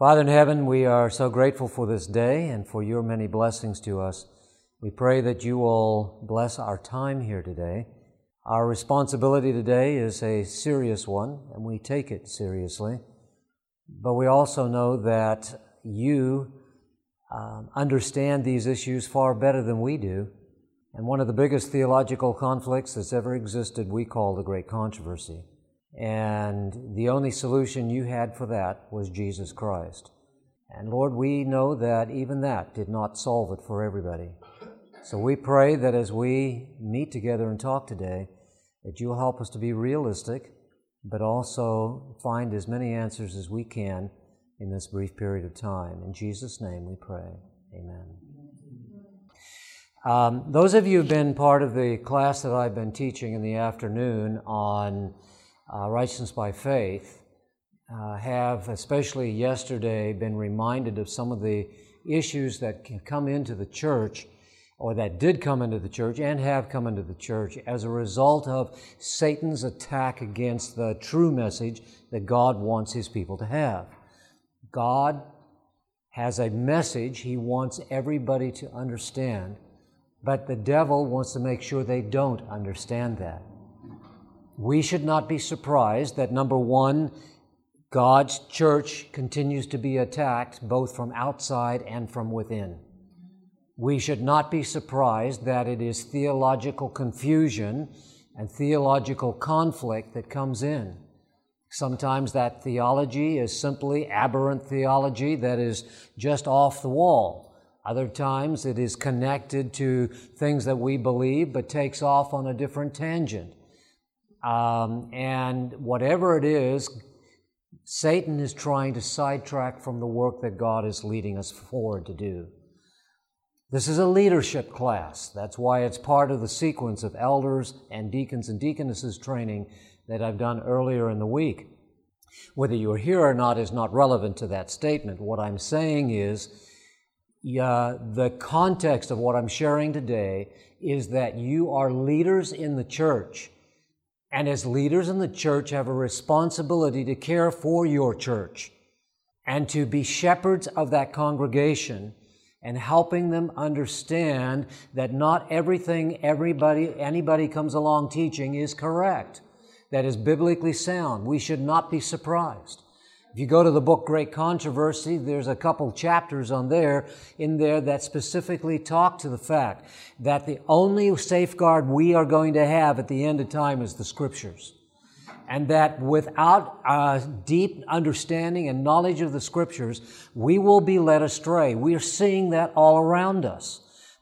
Father in heaven, we are so grateful for this day and for your many blessings to us. We pray that you will bless our time here today. Our responsibility today is a serious one, and we take it seriously. But we also know that you um, understand these issues far better than we do. And one of the biggest theological conflicts that's ever existed, we call the Great Controversy. And the only solution you had for that was Jesus Christ. And Lord, we know that even that did not solve it for everybody. So we pray that as we meet together and talk today, that you'll help us to be realistic, but also find as many answers as we can in this brief period of time. In Jesus' name we pray. Amen. Um, those of you who've been part of the class that I've been teaching in the afternoon on uh, righteousness by faith, uh, have, especially yesterday, been reminded of some of the issues that can come into the church, or that did come into the church and have come into the church as a result of Satan's attack against the true message that God wants his people to have. God has a message he wants everybody to understand, but the devil wants to make sure they don't understand that we should not be surprised that number one, God's church continues to be attacked both from outside and from within. We should not be surprised that it is theological confusion and theological conflict that comes in. Sometimes that theology is simply aberrant theology that is just off the wall. Other times it is connected to things that we believe but takes off on a different tangent. Um, and whatever it is, Satan is trying to sidetrack from the work that God is leading us forward to do. This is a leadership class. That's why it's part of the sequence of elders and deacons and deaconesses training that I've done earlier in the week. Whether you're here or not is not relevant to that statement. What I'm saying is, uh, the context of what I'm sharing today is that you are leaders in the church and as leaders in the church have a responsibility to care for your church and to be shepherds of that congregation and helping them understand that not everything everybody anybody comes along teaching is correct that is biblically sound we should not be surprised if you go to the book Great Controversy, there's a couple chapters on there, in there that specifically talk to the fact that the only safeguard we are going to have at the end of time is the scriptures. And that without a deep understanding and knowledge of the scriptures, we will be led astray. We are seeing that all around us.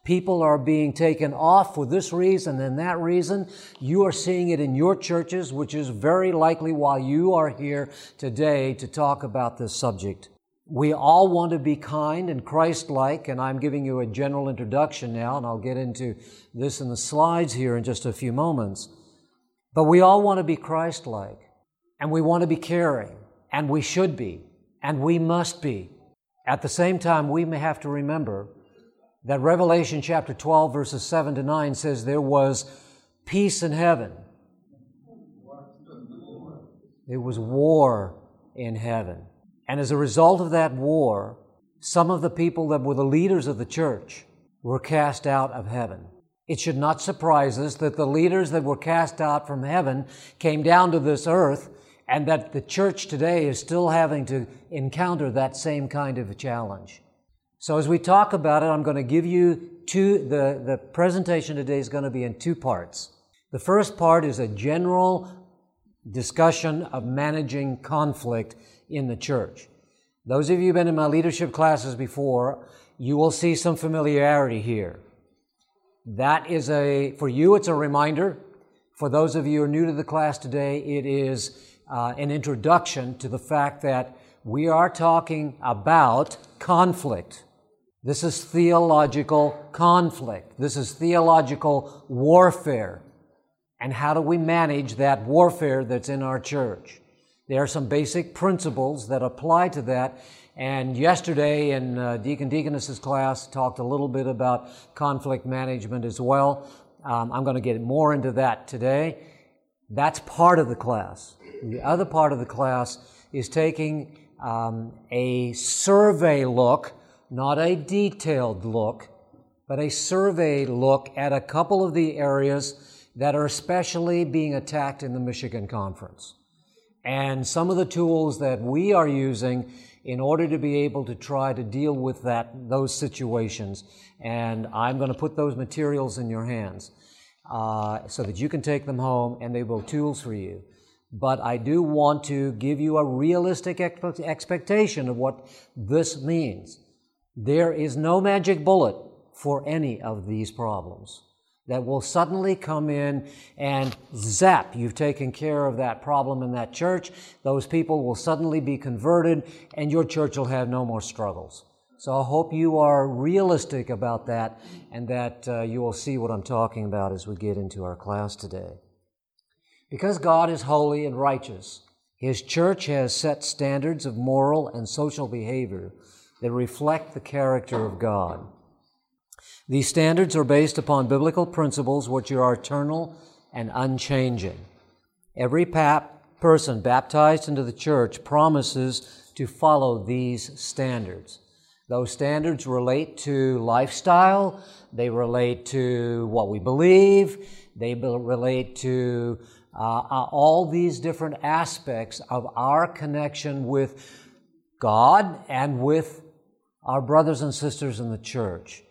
People are being taken off for this reason and that reason. You are seeing it in your churches, which is very likely why you are here today to talk about this subject. We all want to be kind and Christ like, and I'm giving you a general introduction now, and I'll get into this in the slides here in just a few moments. But we all want to be Christ like, and we want to be caring, and we should be, and we must be. At the same time, we may have to remember that Revelation chapter 12, verses 7 to 9 says there was peace in heaven. There was war in heaven. And as a result of that war, some of the people that were the leaders of the church were cast out of heaven. It should not surprise us that the leaders that were cast out from heaven came down to this earth and that the church today is still having to encounter that same kind of a challenge. So as we talk about it, I'm going to give you two, the, the presentation today is going to be in two parts. The first part is a general discussion of managing conflict in the church. Those of you who've been in my leadership classes before, you will see some familiarity here. That is a, for you, it's a reminder. For those of you who are new to the class today, it is uh, an introduction to the fact that we are talking about conflict. This is theological conflict. This is theological warfare. And how do we manage that warfare that's in our church? There are some basic principles that apply to that. And yesterday in uh, Deacon Deaconess's class, talked a little bit about conflict management as well. Um, I'm going to get more into that today. That's part of the class. The other part of the class is taking um, a survey look, not a detailed look, but a survey look at a couple of the areas that are especially being attacked in the Michigan Conference. And some of the tools that we are using in order to be able to try to deal with that, those situations. And I'm going to put those materials in your hands uh, so that you can take them home and they will tools for you. But I do want to give you a realistic expectation of what this means. There is no magic bullet for any of these problems that will suddenly come in and zap, you've taken care of that problem in that church. Those people will suddenly be converted and your church will have no more struggles. So I hope you are realistic about that and that uh, you will see what I'm talking about as we get into our class today. Because God is holy and righteous, His church has set standards of moral and social behavior that reflect the character of God. These standards are based upon biblical principles which are eternal and unchanging. Every pap- person baptized into the church promises to follow these standards. Those standards relate to lifestyle, they relate to what we believe, they relate to uh, uh, all these different aspects of our connection with God and with our brothers and sisters in the church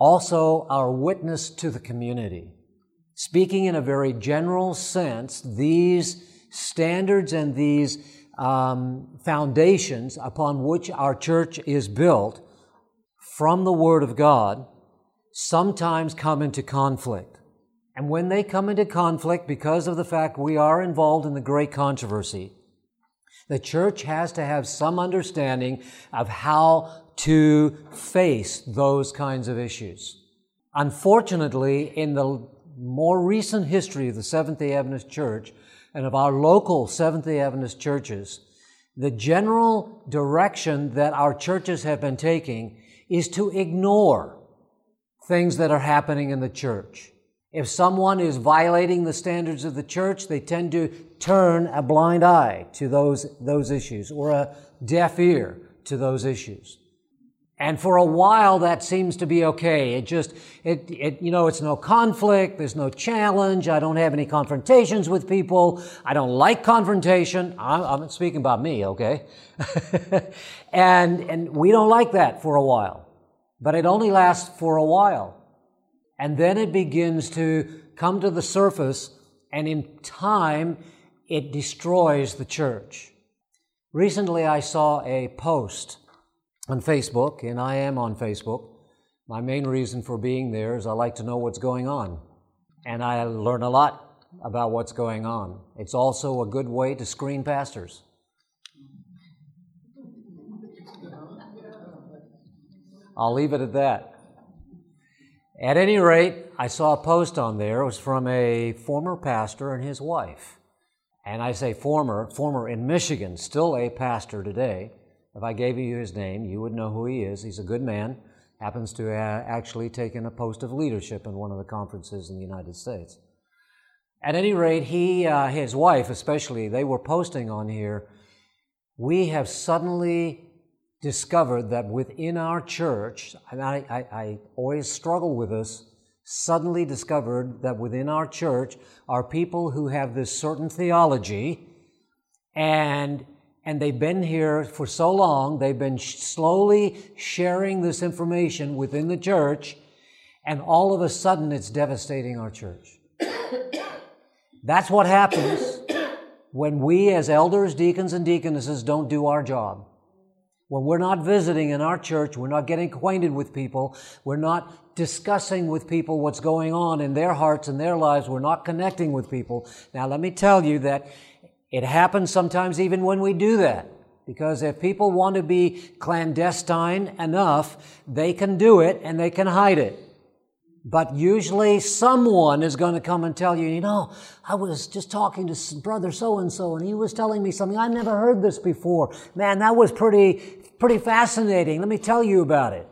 also our witness to the community. Speaking in a very general sense, these standards and these um, foundations upon which our church is built from the Word of God sometimes come into conflict. And when they come into conflict because of the fact we are involved in the great controversy, the church has to have some understanding of how to face those kinds of issues. Unfortunately, in the more recent history of the Seventh day Adventist Church and of our local Seventh day Adventist churches, the general direction that our churches have been taking is to ignore things that are happening in the church. If someone is violating the standards of the church, they tend to turn a blind eye to those, those issues or a deaf ear to those issues. And for a while, that seems to be okay. It just, it, it, you know, it's no conflict. There's no challenge. I don't have any confrontations with people. I don't like confrontation. I'm, I'm speaking about me, okay? and, and we don't like that for a while. But it only lasts for a while. And then it begins to come to the surface, and in time, it destroys the church. Recently, I saw a post on Facebook, and I am on Facebook. My main reason for being there is I like to know what's going on. And I learn a lot about what's going on. It's also a good way to screen pastors. I'll leave it at that. At any rate, I saw a post on there. It was from a former pastor and his wife. And I say former, former in Michigan, still a pastor today. If I gave you his name, you would know who he is. He's a good man, happens to have actually taken a post of leadership in one of the conferences in the United States. At any rate, he, uh, his wife especially, they were posting on here. We have suddenly discovered that within our church, and I, I, I always struggle with this, suddenly discovered that within our church are people who have this certain theology and and they've been here for so long, they've been slowly sharing this information within the church, and all of a sudden it's devastating our church. That's what happens when we, as elders, deacons, and deaconesses, don't do our job. When we're not visiting in our church, we're not getting acquainted with people, we're not discussing with people what's going on in their hearts and their lives, we're not connecting with people. Now, let me tell you that it happens sometimes even when we do that. Because if people want to be clandestine enough, they can do it and they can hide it. But usually someone is going to come and tell you, you know, I was just talking to brother so and so and he was telling me something. I never heard this before. Man, that was pretty, pretty fascinating. Let me tell you about it.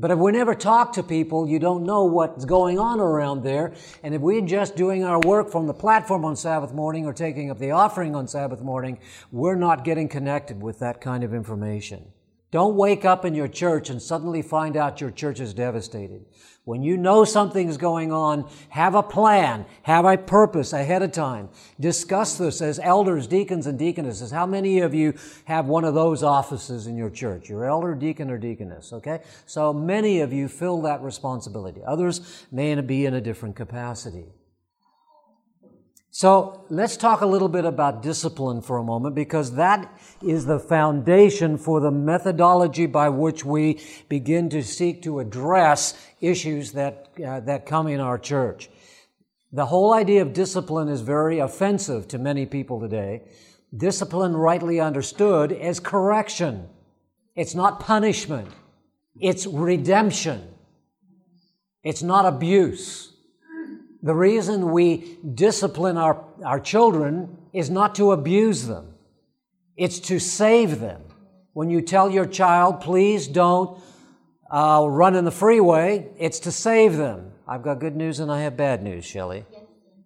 But if we never talk to people, you don't know what's going on around there. And if we're just doing our work from the platform on Sabbath morning or taking up the offering on Sabbath morning, we're not getting connected with that kind of information. Don't wake up in your church and suddenly find out your church is devastated. When you know something's going on, have a plan, have a purpose ahead of time. Discuss this as elders, deacons, and deaconesses. How many of you have one of those offices in your church? Your elder, deacon, or deaconess, okay? So many of you fill that responsibility. Others may be in a different capacity. So let's talk a little bit about discipline for a moment because that is the foundation for the methodology by which we begin to seek to address issues that, uh, that come in our church. The whole idea of discipline is very offensive to many people today. Discipline, rightly understood, is correction. It's not punishment. It's redemption. It's not abuse. The reason we discipline our, our children is not to abuse them. It's to save them. When you tell your child, please don't uh, run in the freeway, it's to save them. I've got good news and I have bad news, Shelley.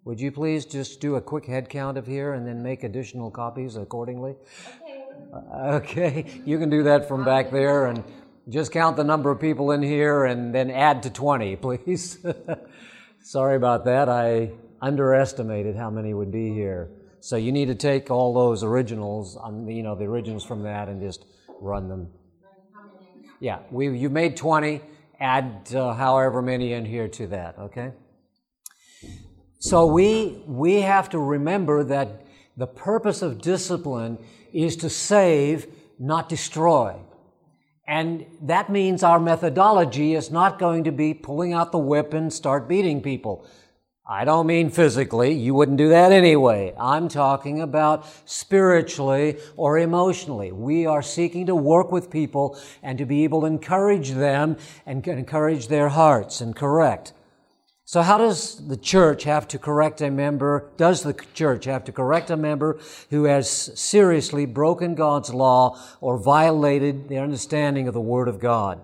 Would you please just do a quick head count of here and then make additional copies accordingly? Okay, okay. you can do that from back there and just count the number of people in here and then add to 20, please. Sorry about that. I underestimated how many would be here. So you need to take all those originals, um, you know, the originals from that and just run them. Yeah, we, you made 20. Add uh, however many in here to that, okay? So we, we have to remember that the purpose of discipline is to save, not destroy. And that means our methodology is not going to be pulling out the whip and start beating people. I don't mean physically. You wouldn't do that anyway. I'm talking about spiritually or emotionally. We are seeking to work with people and to be able to encourage them and encourage their hearts and correct. So how does the church have to correct a member? Does the church have to correct a member who has seriously broken God's law or violated the understanding of the Word of God?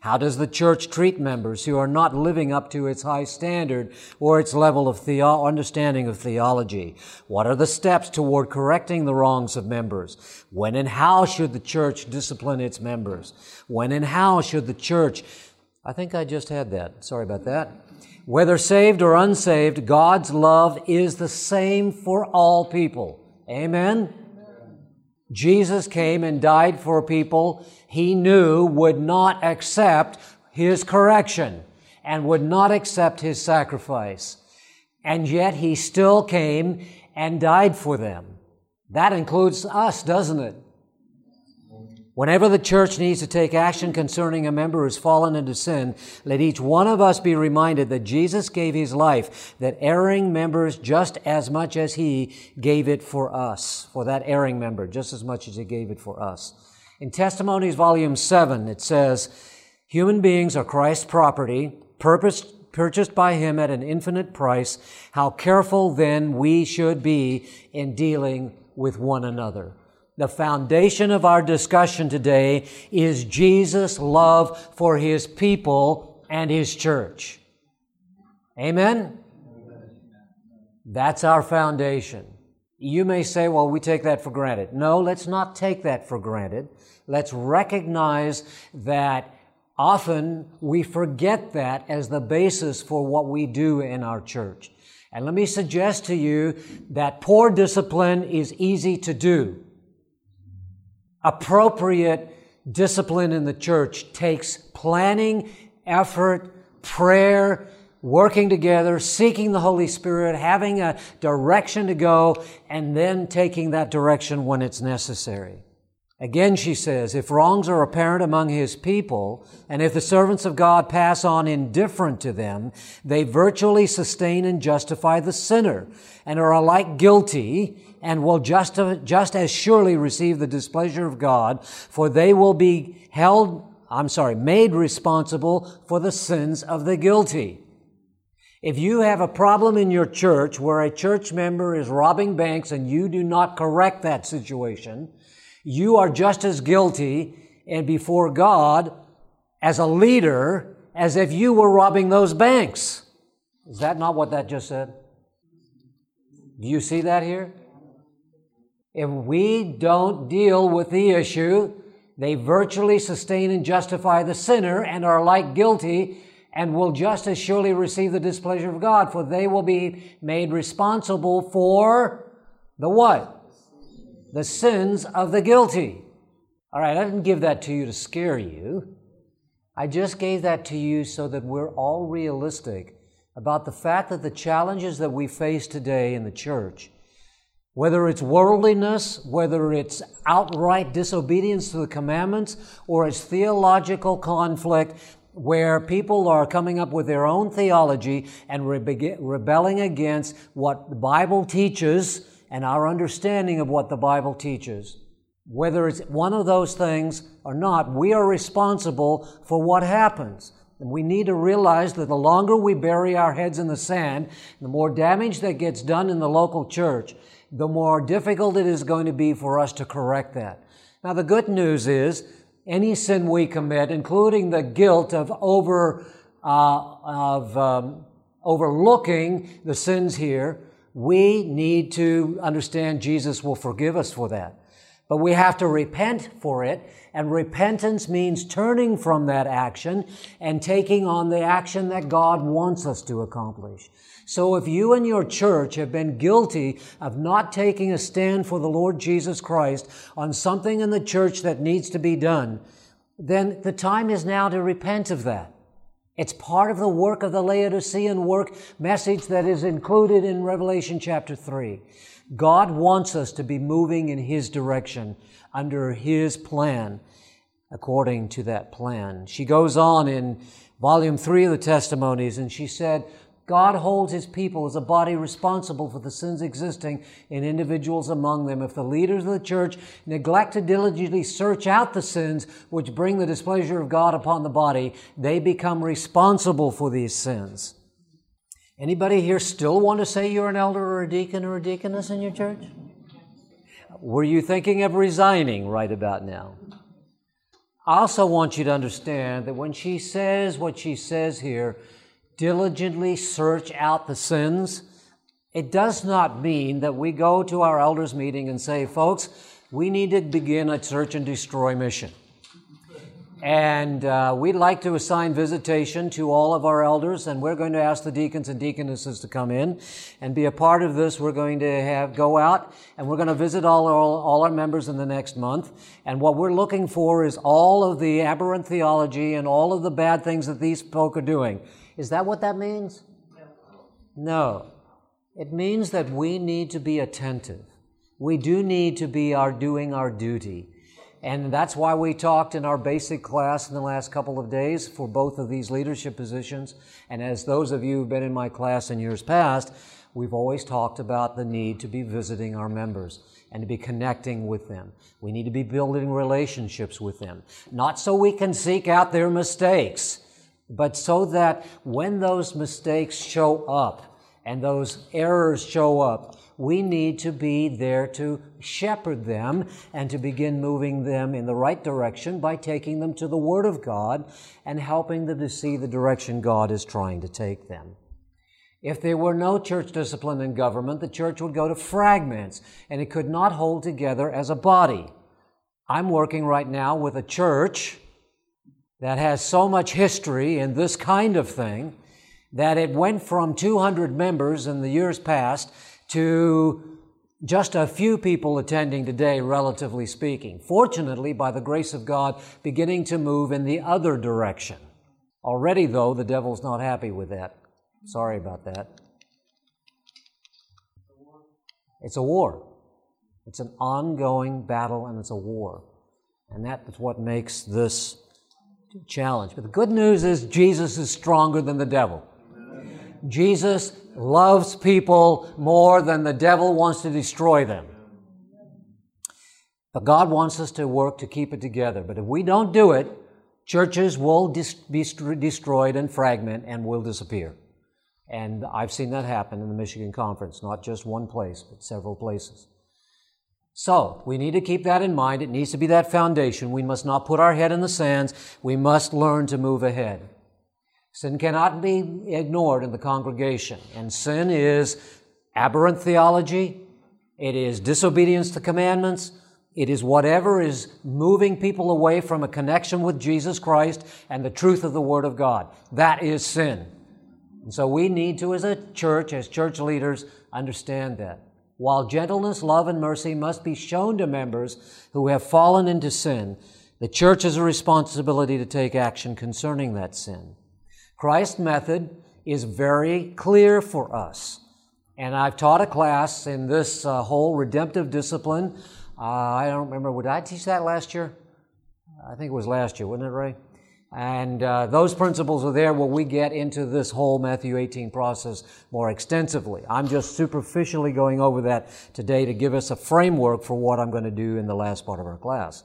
How does the church treat members who are not living up to its high standard or its level of understanding of theology? What are the steps toward correcting the wrongs of members? When and how should the church discipline its members? When and how should the church I think I just had that. Sorry about that. Whether saved or unsaved, God's love is the same for all people. Amen? Jesus came and died for people he knew would not accept his correction and would not accept his sacrifice. And yet he still came and died for them. That includes us, doesn't it? Whenever the church needs to take action concerning a member who's fallen into sin, let each one of us be reminded that Jesus gave his life, that erring members just as much as he gave it for us, for that erring member, just as much as he gave it for us. In Testimonies, volume 7, it says, Human beings are Christ's property, purposed, purchased by him at an infinite price. How careful then we should be in dealing with one another. The foundation of our discussion today is Jesus' love for his people and his church. Amen? That's our foundation. You may say, well, we take that for granted. No, let's not take that for granted. Let's recognize that often we forget that as the basis for what we do in our church. And let me suggest to you that poor discipline is easy to do appropriate discipline in the church takes planning, effort, prayer, working together, seeking the Holy Spirit, having a direction to go, and then taking that direction when it's necessary. Again, she says, if wrongs are apparent among his people, and if the servants of God pass on indifferent to them, they virtually sustain and justify the sinner, and are alike guilty, and will just, just as surely receive the displeasure of God, for they will be held, I'm sorry, made responsible for the sins of the guilty. If you have a problem in your church where a church member is robbing banks and you do not correct that situation, you are just as guilty and before God as a leader as if you were robbing those banks. Is that not what that just said? Do you see that here? If we don't deal with the issue, they virtually sustain and justify the sinner and are like guilty and will just as surely receive the displeasure of God, for they will be made responsible for the what? The sins of the guilty. All right, I didn't give that to you to scare you. I just gave that to you so that we're all realistic about the fact that the challenges that we face today in the church, whether it's worldliness, whether it's outright disobedience to the commandments, or it's theological conflict, where people are coming up with their own theology and rebelling against what the Bible teaches and our understanding of what the Bible teaches. Whether it's one of those things or not, we are responsible for what happens. And we need to realize that the longer we bury our heads in the sand, the more damage that gets done in the local church, the more difficult it is going to be for us to correct that. Now, the good news is any sin we commit, including the guilt of over uh, of um, overlooking the sins here, we need to understand Jesus will forgive us for that. But we have to repent for it, and repentance means turning from that action and taking on the action that God wants us to accomplish. So if you and your church have been guilty of not taking a stand for the Lord Jesus Christ on something in the church that needs to be done, then the time is now to repent of that. It's part of the work of the Laodicean work message that is included in Revelation chapter 3. God wants us to be moving in His direction under His plan, according to that plan. She goes on in volume 3 of the testimonies and she said, God holds his people as a body responsible for the sins existing in individuals among them. If the leaders of the church neglect to diligently search out the sins which bring the displeasure of God upon the body, they become responsible for these sins. Anybody here still want to say you're an elder or a deacon or a deaconess in your church? Were you thinking of resigning right about now? I also want you to understand that when she says what she says here, diligently search out the sins, it does not mean that we go to our elders' meeting and say, folks, we need to begin a search and destroy mission. And uh, we'd like to assign visitation to all of our elders, and we're going to ask the deacons and deaconesses to come in and be a part of this. We're going to have go out and we're going to visit all, all, all our members in the next month. And what we're looking for is all of the aberrant theology and all of the bad things that these folk are doing. Is that what that means? No. It means that we need to be attentive. We do need to be our doing our duty. And that's why we talked in our basic class in the last couple of days for both of these leadership positions. And as those of you who've been in my class in years past, we've always talked about the need to be visiting our members and to be connecting with them. We need to be building relationships with them, not so we can seek out their mistakes, but so that when those mistakes show up and those errors show up, we need to be there to shepherd them and to begin moving them in the right direction by taking them to the Word of God and helping them to see the direction God is trying to take them. If there were no church discipline and government, the church would go to fragments and it could not hold together as a body. I'm working right now with a church that has so much history in this kind of thing that it went from 200 members in the years past to just a few people attending today, relatively speaking. Fortunately, by the grace of God, beginning to move in the other direction. Already, though, the devil's not happy with that. Sorry about that. It's a war. It's an ongoing battle and it's a war. And that is what makes this challenge. But the good news is Jesus is stronger than the devil. Jesus loves people more than the devil wants to destroy them. But God wants us to work to keep it together. But if we don't do it, churches will dis- be destroyed and fragment and will disappear. And I've seen that happen in the Michigan Conference, not just one place, but several places. So, we need to keep that in mind. It needs to be that foundation. We must not put our head in the sands. We must learn to move ahead. Sin cannot be ignored in the congregation. And sin is aberrant theology, it is disobedience to commandments, it is whatever is moving people away from a connection with Jesus Christ and the truth of the Word of God. That is sin. And so we need to, as a church, as church leaders, understand that. While gentleness, love, and mercy must be shown to members who have fallen into sin, the church has a responsibility to take action concerning that sin. Christ's method is very clear for us. And I've taught a class in this uh, whole redemptive discipline. Uh, I don't remember, would I teach that last year? I think it was last year, wasn't it, Ray? And uh, those principles are there where we get into this whole Matthew 18 process more extensively. I'm just superficially going over that today to give us a framework for what I'm going to do in the last part of our class.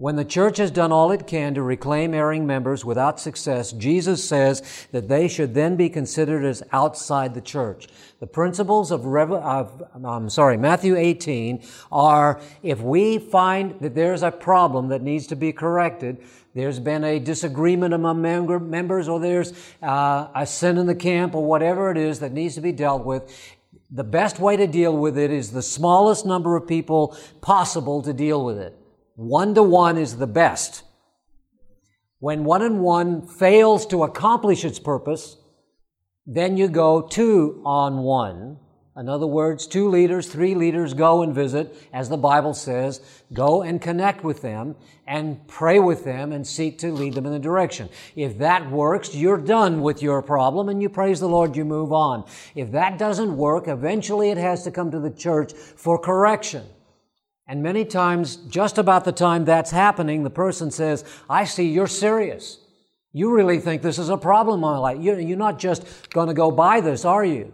When the church has done all it can to reclaim erring members without success, Jesus says that they should then be considered as outside the church. The principles of, of I'm sorry, Matthew 18 are if we find that there's a problem that needs to be corrected, there's been a disagreement among member, members, or there's uh, a sin in the camp, or whatever it is that needs to be dealt with, the best way to deal with it is the smallest number of people possible to deal with it. One to one is the best. When one and one fails to accomplish its purpose, then you go two on one. In other words, two leaders, three leaders go and visit, as the Bible says, go and connect with them and pray with them and seek to lead them in the direction. If that works, you're done with your problem and you praise the Lord, you move on. If that doesn't work, eventually it has to come to the church for correction. And many times, just about the time that's happening, the person says, I see you're serious. You really think this is a problem in my life. You're not just going to go by this, are you?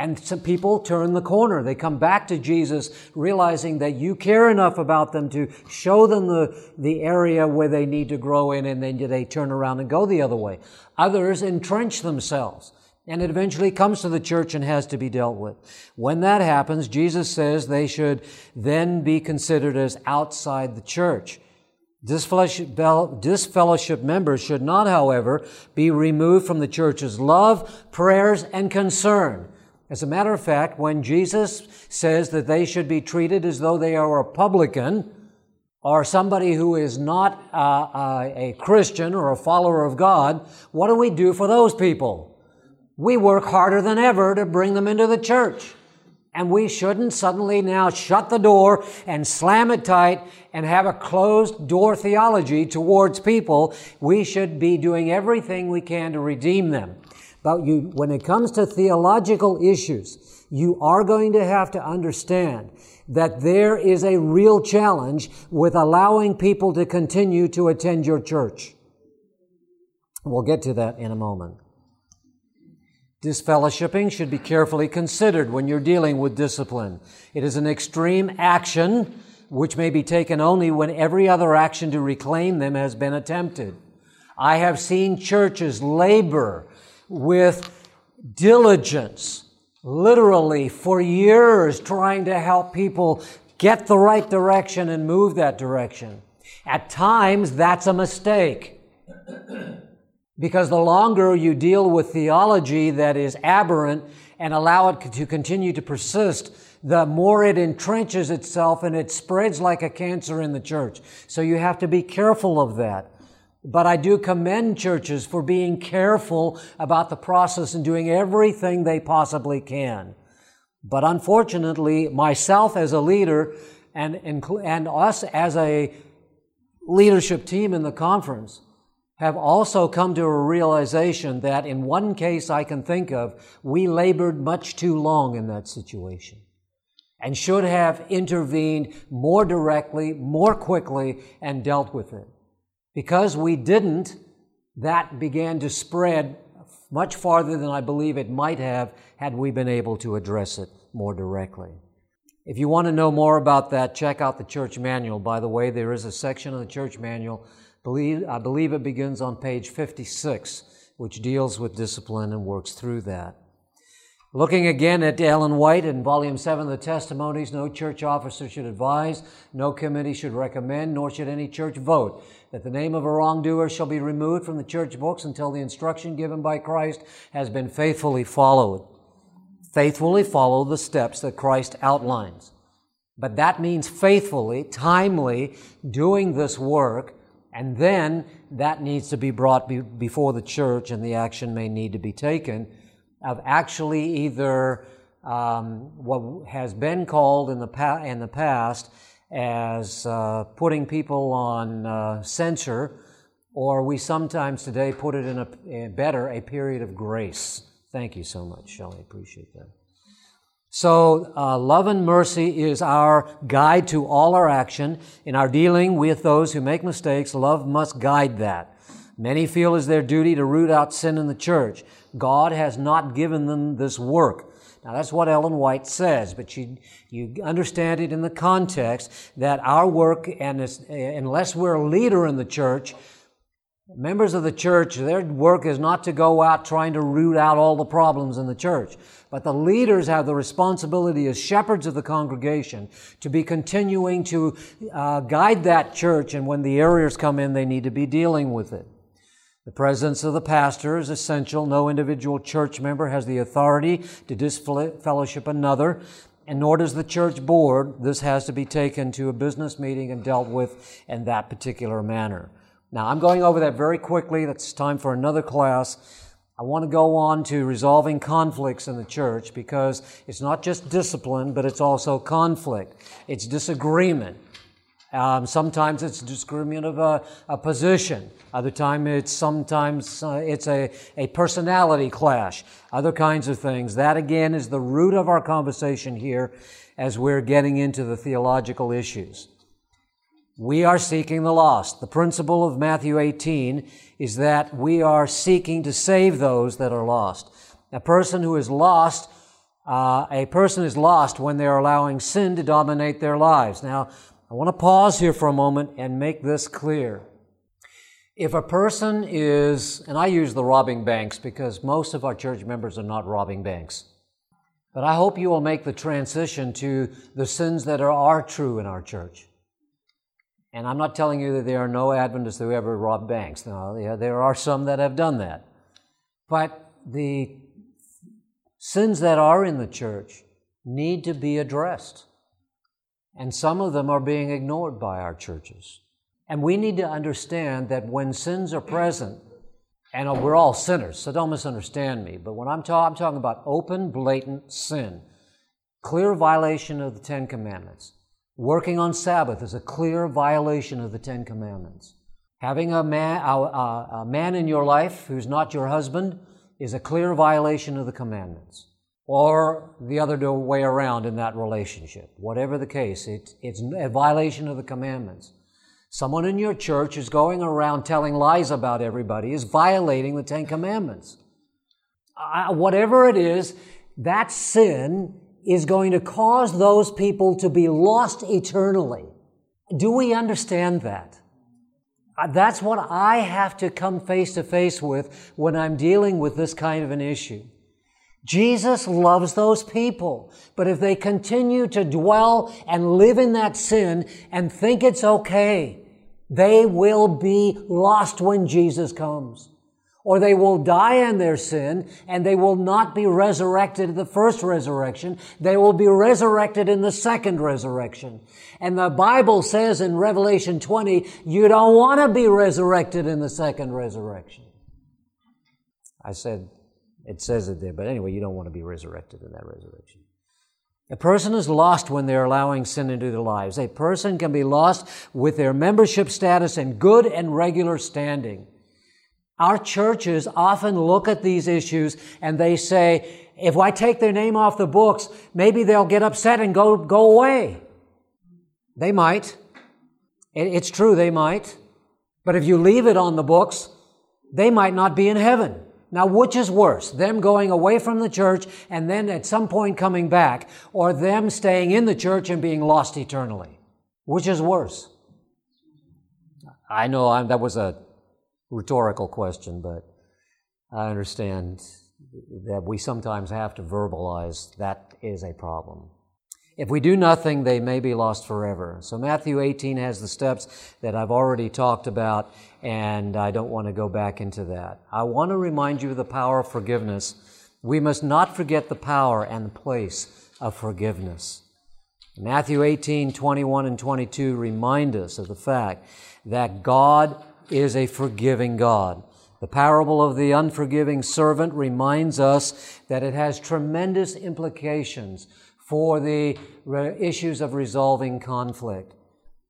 And some people turn the corner. They come back to Jesus, realizing that you care enough about them to show them the, the area where they need to grow in, and then they turn around and go the other way. Others entrench themselves and it eventually comes to the church and has to be dealt with. When that happens, Jesus says they should then be considered as outside the church. Disfellowship members should not, however, be removed from the church's love, prayers, and concern. As a matter of fact, when Jesus says that they should be treated as though they are a publican, or somebody who is not uh, uh, a Christian or a follower of God, what do we do for those people? we work harder than ever to bring them into the church. And we shouldn't suddenly now shut the door and slam it tight and have a closed door theology towards people. We should be doing everything we can to redeem them. But you, when it comes to theological issues, you are going to have to understand that there is a real challenge with allowing people to continue to attend your church. We'll get to that in a moment. Disfellowshipping should be carefully considered when you're dealing with discipline. It is an extreme action which may be taken only when every other action to reclaim them has been attempted. I have seen churches labor with diligence, literally for years, trying to help people get the right direction and move that direction. At times, that's a mistake. Because the longer you deal with theology that is aberrant and allow it to continue to persist, the more it entrenches itself and it spreads like a cancer in the church. So you have to be careful of that. But I do commend churches for being careful about the process and doing everything they possibly can. But unfortunately, myself as a leader and, and us as a leadership team in the conference, have also come to a realization that in one case I can think of, we labored much too long in that situation and should have intervened more directly, more quickly, and dealt with it. Because we didn't, that began to spread much farther than I believe it might have had we been able to address it more directly. If you want to know more about that, check out the church manual. By the way, there is a section of the church manual I believe it begins on page 56, which deals with discipline and works through that. Looking again at Ellen White in Volume 7 of the Testimonies, no church officer should advise, no committee should recommend, nor should any church vote that the name of a wrongdoer shall be removed from the church books until the instruction given by Christ has been faithfully followed. Faithfully follow the steps that Christ outlines. But that means faithfully, timely doing this work, and then that needs to be brought be- before the church and the action may need to be taken of actually either um, what has been called in the, pa- in the past as uh, putting people on uh, censure, or we sometimes today put it in a, better a period of grace. Thank you so much, Shelley. Appreciate that. So, uh, love and mercy is our guide to all our action. In our dealing with those who make mistakes, love must guide that. Many feel it's their duty to root out sin in the church. God has not given them this work. Now that's what Ellen White says, but you, you understand it in the context that our work, and unless we're a leader in the church, members of the church, their work is not to go out trying to root out all the problems in the church. But the leaders have the responsibility as shepherds of the congregation to be continuing to uh, guide that church, and when the errors come in, they need to be dealing with it. The presence of the pastor is essential. No individual church member has the authority to disfellowship another, and nor does the church board. This has to be taken to a business meeting and dealt with in that particular manner. Now, I'm going over that very quickly. That's time for another class. I want to go on to resolving conflicts in the church because it's not just discipline, but it's also conflict. It's disagreement. Um, sometimes it's of a, a, position. Other time it's sometimes uh, it's a, a personality clash. Other kinds of things. That again is the root of our conversation here as we're getting into the theological issues. We are seeking the lost. The principle of Matthew 18 is that we are seeking to save those that are lost. A person who is lost, uh, a person is lost when they're allowing sin to dominate their lives. Now, I want to pause here for a moment and make this clear. If a person is, and I use the robbing banks because most of our church members are not robbing banks, but I hope you will make the transition to the sins that are, are true in our church. And I'm not telling you that there are no Adventists who ever rob banks. No, yeah, there are some that have done that. But the sins that are in the church need to be addressed. And some of them are being ignored by our churches. And we need to understand that when sins are present, and we're all sinners, so don't misunderstand me, but when I'm, ta- I'm talking about open, blatant sin, clear violation of the Ten Commandments. Working on Sabbath is a clear violation of the Ten Commandments. Having a man, a, a, a man in your life who's not your husband is a clear violation of the commandments or the other way around in that relationship. Whatever the case, it, it's a violation of the commandments. Someone in your church who's going around telling lies about everybody is violating the Ten Commandments. Whatever it is, that sin is going to cause those people to be lost eternally. Do we understand that? Uh, that's what I have to come face to face with when I'm dealing with this kind of an issue. Jesus loves those people. But if they continue to dwell and live in that sin and think it's okay, they will be lost when Jesus comes. Or they will die in their sin and they will not be resurrected at the first resurrection. They will be resurrected in the second resurrection. And the Bible says in Revelation 20, you don't want to be resurrected in the second resurrection. I said it says it there, but anyway, you don't want to be resurrected in that resurrection. A person is lost when they're allowing sin into their lives. A person can be lost with their membership status and good and regular standing. Our churches often look at these issues and they say, if I take their name off the books, maybe they'll get upset and go, go away. They might. It's true, they might. But if you leave it on the books, they might not be in heaven. Now, which is worse? Them going away from the church and then at some point coming back, or them staying in the church and being lost eternally? Which is worse? I know I'm, that was a rhetorical question, but I understand that we sometimes have to verbalize, that is a problem. If we do nothing, they may be lost forever. So Matthew 18 has the steps that I've already talked about, and I don't want to go back into that. I want to remind you of the power of forgiveness. We must not forget the power and the place of forgiveness. Matthew 18, 21 and 22 remind us of the fact that God is a forgiving God. The parable of the unforgiving servant reminds us that it has tremendous implications for the issues of resolving conflict.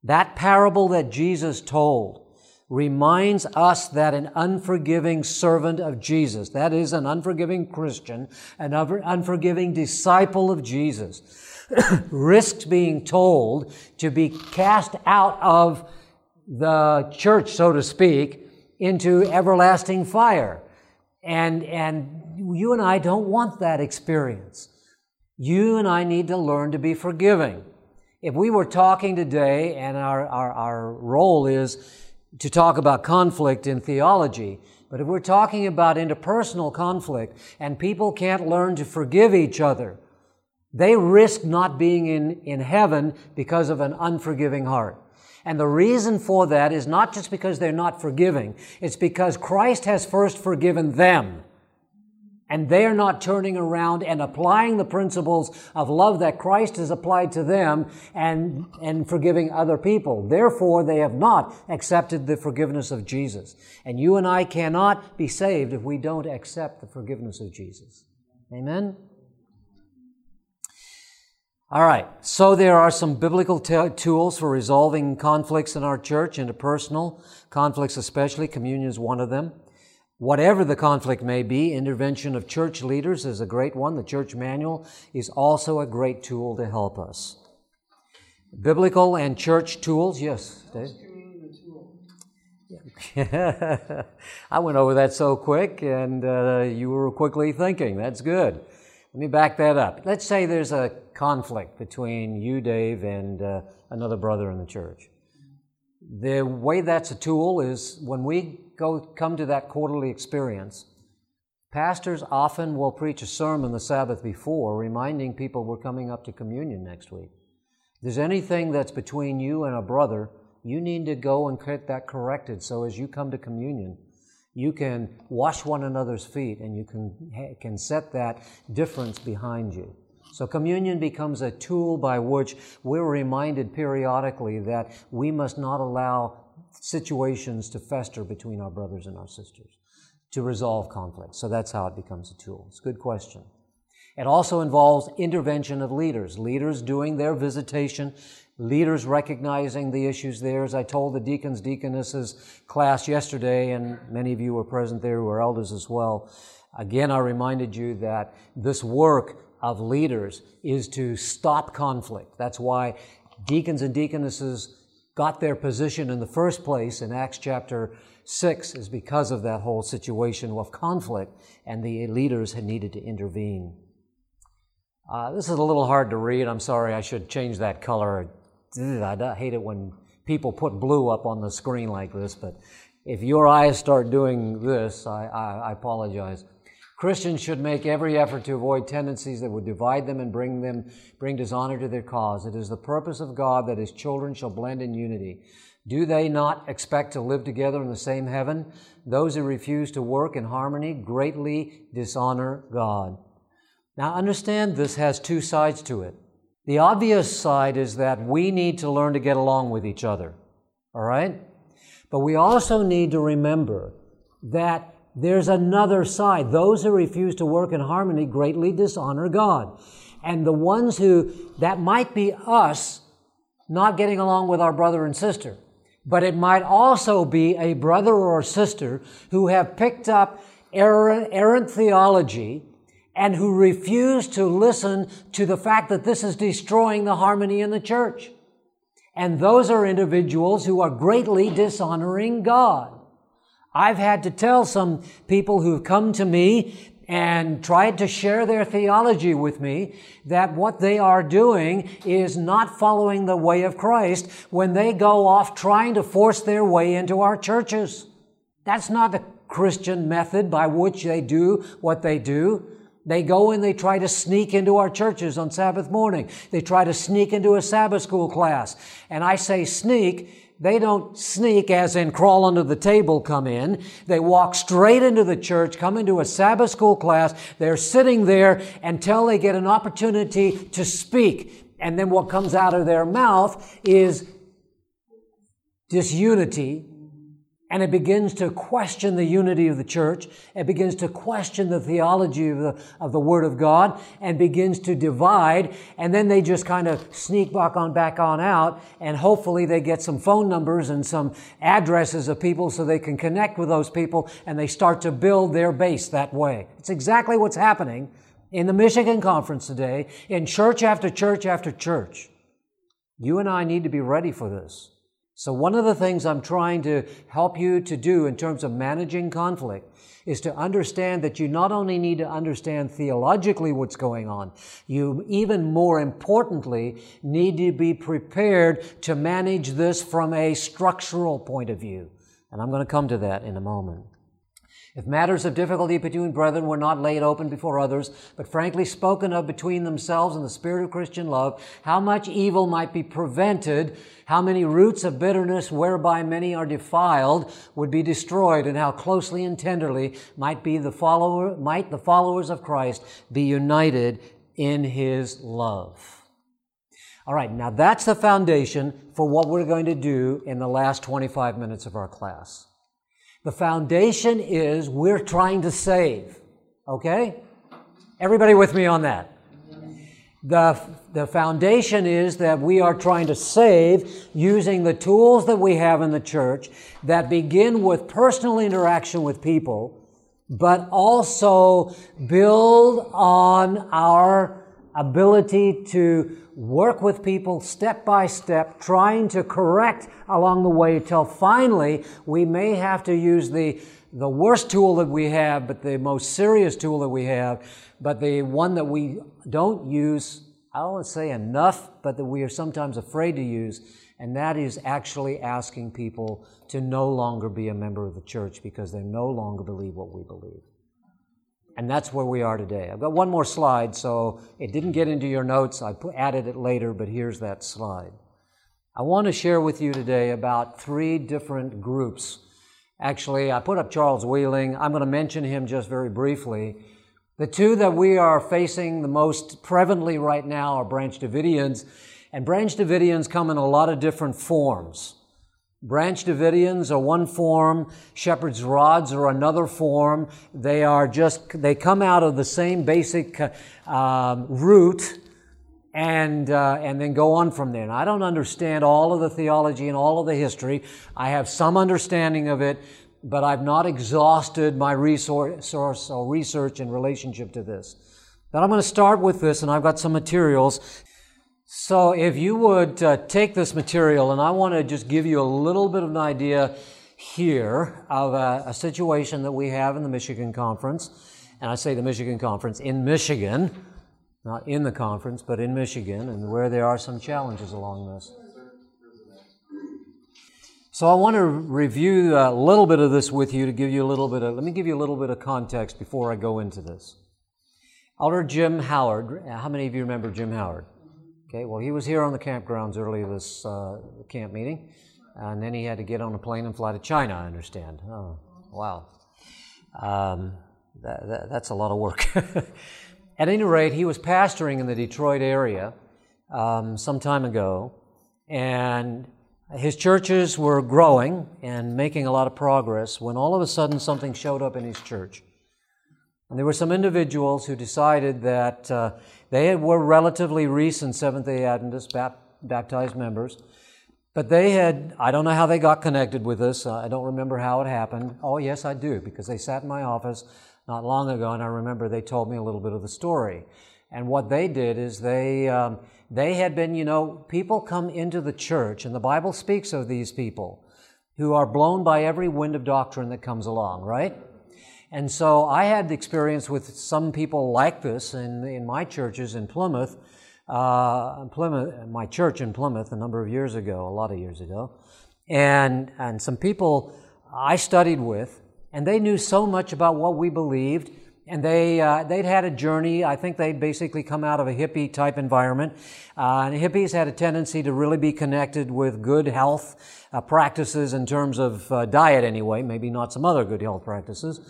That parable that Jesus told reminds us that an unforgiving servant of Jesus, that is, an unforgiving Christian, an unforgiving disciple of Jesus, risks being told to be cast out of the church, so to speak, into everlasting fire. And, and you and I don't want that experience. You and I need to learn to be forgiving. If we were talking today, and our, our, our role is to talk about conflict in theology, but if we're talking about interpersonal conflict and people can't learn to forgive each other, they risk not being in, in heaven because of an unforgiving heart. And the reason for that is not just because they're not forgiving, it's because Christ has first forgiven them. And they are not turning around and applying the principles of love that Christ has applied to them and, and forgiving other people. Therefore, they have not accepted the forgiveness of Jesus. And you and I cannot be saved if we don't accept the forgiveness of Jesus. Amen? All right, so there are some biblical t- tools for resolving conflicts in our church, interpersonal conflicts especially. Communion is one of them. Whatever the conflict may be, intervention of church leaders is a great one. The church manual is also a great tool to help us. Biblical and church tools, yes, Dave? I went over that so quick, and uh, you were quickly thinking. That's good. Let me back that up. Let's say there's a conflict between you, Dave, and uh, another brother in the church. The way that's a tool is when we go come to that quarterly experience, pastors often will preach a sermon the Sabbath before, reminding people we're coming up to communion next week. If there's anything that's between you and a brother, you need to go and get that corrected so as you come to communion, you can wash one another's feet and you can, can set that difference behind you. So communion becomes a tool by which we're reminded periodically that we must not allow situations to fester between our brothers and our sisters to resolve conflict. So that's how it becomes a tool. It's a good question. It also involves intervention of leaders, leaders doing their visitation, leaders recognizing the issues there. As I told the deacons, deaconesses class yesterday, and many of you were present there who are elders as well. Again, I reminded you that this work of leaders is to stop conflict. That's why deacons and deaconesses got their position in the first place in Acts chapter 6 is because of that whole situation of conflict and the leaders had needed to intervene. Uh, this is a little hard to read. I'm sorry, I should change that color. I hate it when people put blue up on the screen like this, but if your eyes start doing this, I, I, I apologize. Christians should make every effort to avoid tendencies that would divide them and bring them bring dishonor to their cause. It is the purpose of God that his children shall blend in unity. Do they not expect to live together in the same heaven? Those who refuse to work in harmony greatly dishonor God. Now understand this has two sides to it. The obvious side is that we need to learn to get along with each other. All right? But we also need to remember that there's another side. Those who refuse to work in harmony greatly dishonor God. And the ones who, that might be us not getting along with our brother and sister, but it might also be a brother or sister who have picked up errant, errant theology and who refuse to listen to the fact that this is destroying the harmony in the church. And those are individuals who are greatly dishonoring God. I've had to tell some people who've come to me and tried to share their theology with me that what they are doing is not following the way of Christ when they go off trying to force their way into our churches. That's not the Christian method by which they do what they do. They go and they try to sneak into our churches on Sabbath morning. They try to sneak into a Sabbath school class. And I say sneak they don't sneak as in crawl under the table come in. They walk straight into the church, come into a Sabbath school class. They're sitting there until they get an opportunity to speak. And then what comes out of their mouth is disunity and it begins to question the unity of the church. It begins to question the theology of the, of the Word of God and begins to divide. And then they just kind of sneak back on, back on out. And hopefully they get some phone numbers and some addresses of people so they can connect with those people and they start to build their base that way. It's exactly what's happening in the Michigan conference today, in church after church after church. You and I need to be ready for this. So, one of the things I'm trying to help you to do in terms of managing conflict is to understand that you not only need to understand theologically what's going on, you even more importantly need to be prepared to manage this from a structural point of view. And I'm going to come to that in a moment. If matters of difficulty between brethren were not laid open before others, but frankly spoken of between themselves in the spirit of Christian love, how much evil might be prevented, how many roots of bitterness whereby many are defiled would be destroyed, and how closely and tenderly might be the follower, might the followers of Christ be united in his love. All right, now that's the foundation for what we're going to do in the last 25 minutes of our class. The foundation is we're trying to save. Okay? Everybody with me on that? The, the foundation is that we are trying to save using the tools that we have in the church that begin with personal interaction with people, but also build on our ability to work with people step by step, trying to correct along the way till finally we may have to use the, the worst tool that we have, but the most serious tool that we have, but the one that we don't use, I don't say enough, but that we are sometimes afraid to use, and that is actually asking people to no longer be a member of the church because they no longer believe what we believe. And that's where we are today. I've got one more slide, so it didn't get into your notes. I added it later, but here's that slide. I want to share with you today about three different groups. Actually, I put up Charles Wheeling. I'm going to mention him just very briefly. The two that we are facing the most prevalently right now are Branch Davidians, and Branch Davidians come in a lot of different forms. Branch Davidians are one form, shepherd's rods are another form. They are just, they come out of the same basic uh, um, root and, uh, and then go on from there. And I don't understand all of the theology and all of the history. I have some understanding of it, but I've not exhausted my resource or research in relationship to this. But I'm going to start with this, and I've got some materials. So, if you would uh, take this material, and I want to just give you a little bit of an idea here of a, a, situation that we have in the Michigan Conference. And I say the Michigan Conference in Michigan, not in the conference, but in Michigan, and where there are some challenges along this. So, I want to review a little bit of this with you to give you a little bit of, let me give you a little bit of context before I go into this. Elder Jim Howard, how many of you remember Jim Howard? Okay, well, he was here on the campgrounds early this uh, camp meeting, and then he had to get on a plane and fly to China, I understand. Oh, wow. Um, that, that, that's a lot of work. At any rate, he was pastoring in the Detroit area um, some time ago, and his churches were growing and making a lot of progress when all of a sudden something showed up in his church. And there were some individuals who decided that uh, they were relatively recent Seventh day Adventist baptized members, but they had, I don't know how they got connected with this. I don't remember how it happened. Oh, yes, I do, because they sat in my office not long ago, and I remember they told me a little bit of the story. And what they did is they, um, they had been, you know, people come into the church, and the Bible speaks of these people who are blown by every wind of doctrine that comes along, right? And so I had experience with some people like this in, in my churches in Plymouth, uh, Plymouth, my church in Plymouth a number of years ago, a lot of years ago. And, and some people I studied with And they knew so much about what we believed. And they, uh, they'd had a journey. I think they'd basically come out of a hippie type environment. Uh, and hippies had a tendency to really be connected with good health uh, practices in terms of uh, diet, anyway, maybe not some other good health practices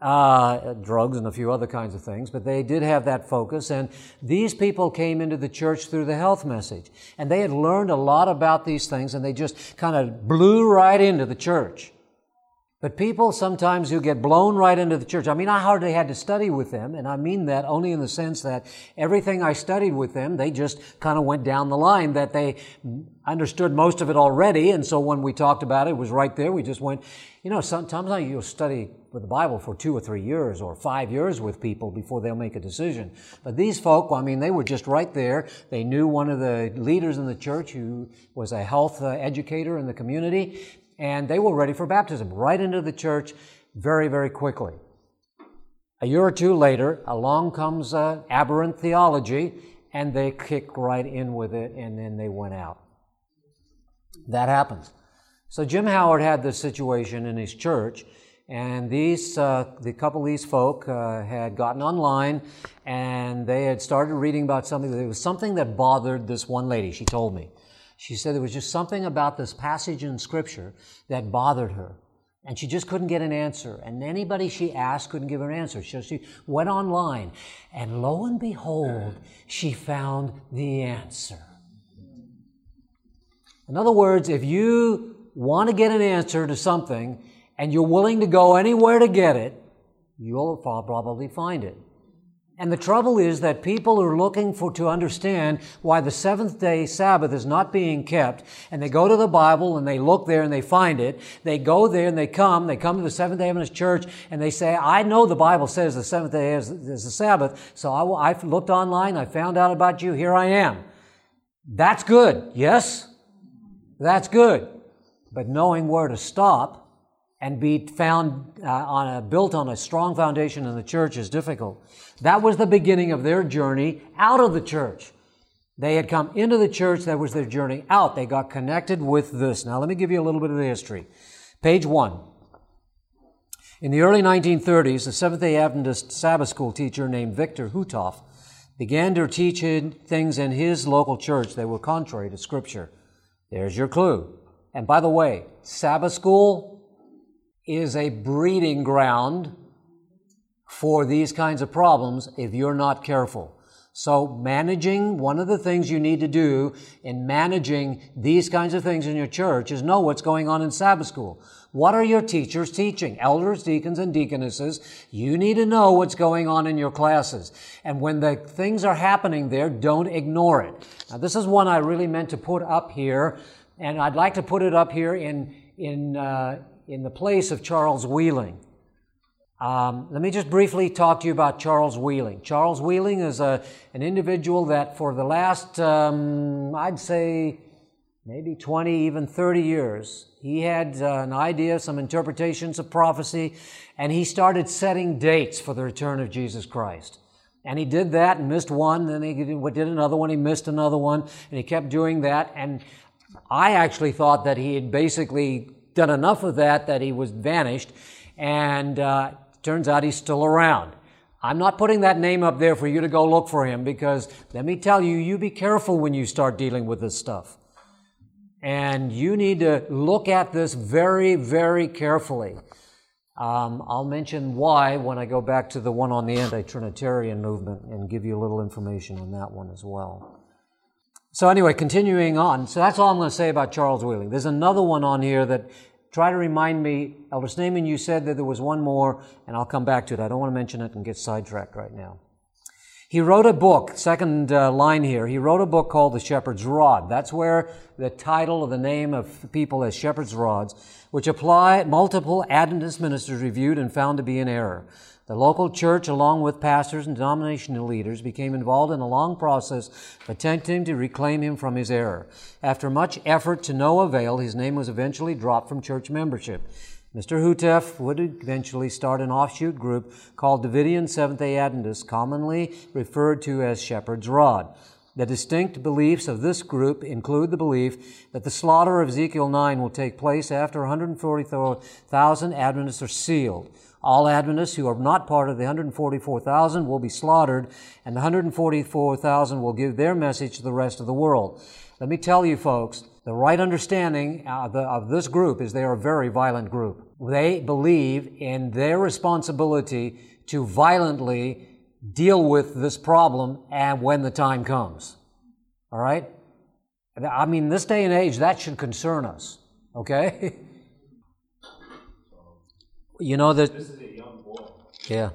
uh, drugs and a few other kinds of things, but they did have that focus. And these people came into the church through the health message. And they had learned a lot about these things and they just kind of blew right into the church. But people sometimes who get blown right into the church, I mean, I hardly had to study with them, and I mean that only in the sense that everything I studied with them, they just kind of went down the line, that they understood most of it already, and so when we talked about it, it was right there. We just went, you know, sometimes you'll study with the Bible for two or three years or five years with people before they'll make a decision. But these folk, I mean, they were just right there. They knew one of the leaders in the church who was a health uh, educator in the community and they were ready for baptism right into the church very, very quickly. A year or two later, along comes uh, aberrant theology, and they kick right in with it, and then they went out. That happens. So Jim Howard had this situation in his church, and these, uh, the couple of these folk uh, had gotten online, and they had started reading about something. There was something that bothered this one lady. She told me. She said there was just something about this passage in Scripture that bothered her. And she just couldn't get an answer. And anybody she asked couldn't give her an answer. So she went online. And lo and behold, she found the answer. In other words, if you want to get an answer to something and you're willing to go anywhere to get it, you'll probably find it. And the trouble is that people are looking for to understand why the seventh day Sabbath is not being kept. And they go to the Bible and they look there and they find it. They go there and they come. They come to the Seventh day Adventist church and they say, I know the Bible says the seventh day is, is the Sabbath. So I, I looked online. I found out about you. Here I am. That's good. Yes? That's good. But knowing where to stop and be found uh, on a, built on a strong foundation in the church is difficult. That was the beginning of their journey out of the church. They had come into the church, that was their journey out. They got connected with this. Now, let me give you a little bit of the history. Page one. In the early 1930s, a Seventh day Adventist Sabbath school teacher named Victor Houteff began to teach things in his local church that were contrary to Scripture. There's your clue. And by the way, Sabbath school is a breeding ground for these kinds of problems if you're not careful. So managing, one of the things you need to do in managing these kinds of things in your church is know what's going on in Sabbath school. What are your teachers teaching? Elders, deacons, and deaconesses, you need to know what's going on in your classes. And when the things are happening there, don't ignore it. Now, this is one I really meant to put up here, and I'd like to put it up here in, in, uh, in the place of Charles Wheeling. Um, let me just briefly talk to you about Charles Wheeling. Charles Wheeling is a, an individual that for the last, um, I'd say, maybe 20, even 30 years, he had uh, an idea, some interpretations of prophecy, and he started setting dates for the return of Jesus Christ. And he did that and missed one, then he did another one, he missed another one, and he kept doing that. And I actually thought that he had basically done enough of that that he was vanished, and uh, turns out he's still around. I'm not putting that name up there for you to go look for him because let me tell you, you be careful when you start dealing with this stuff. And you need to look at this very, very carefully. Um, I'll mention why when I go back to the one on the anti Trinitarian movement and give you a little information on that one as well. So, anyway, continuing on. So, that's all I'm going to say about Charles Wheeling. There's another one on here that try to remind me, Elder Snyman, you said that there was one more, and I'll come back to it. I don't want to mention it and get sidetracked right now. He wrote a book, second uh, line here, he wrote a book called The Shepherd's Rod. That's where the title of the name of people as Shepherd's Rods, which apply multiple Adventist ministers reviewed and found to be in error. The local church, along with pastors and denominational leaders, became involved in a long process attempting to reclaim him from his error. After much effort to no avail, his name was eventually dropped from church membership. Mr. Houteff would eventually start an offshoot group called Davidian Seventh day Adventists, commonly referred to as Shepherd's Rod. The distinct beliefs of this group include the belief that the slaughter of Ezekiel 9 will take place after 144,000 Adventists are sealed. All Adventists who are not part of the 144,000 will be slaughtered, and the 144,000 will give their message to the rest of the world. Let me tell you, folks, the right understanding of, the, of this group is they are a very violent group. They believe in their responsibility to violently deal with this problem and when the time comes. All right? I mean, this day and age, that should concern us. Okay? you know that. This is a young boy. Yeah.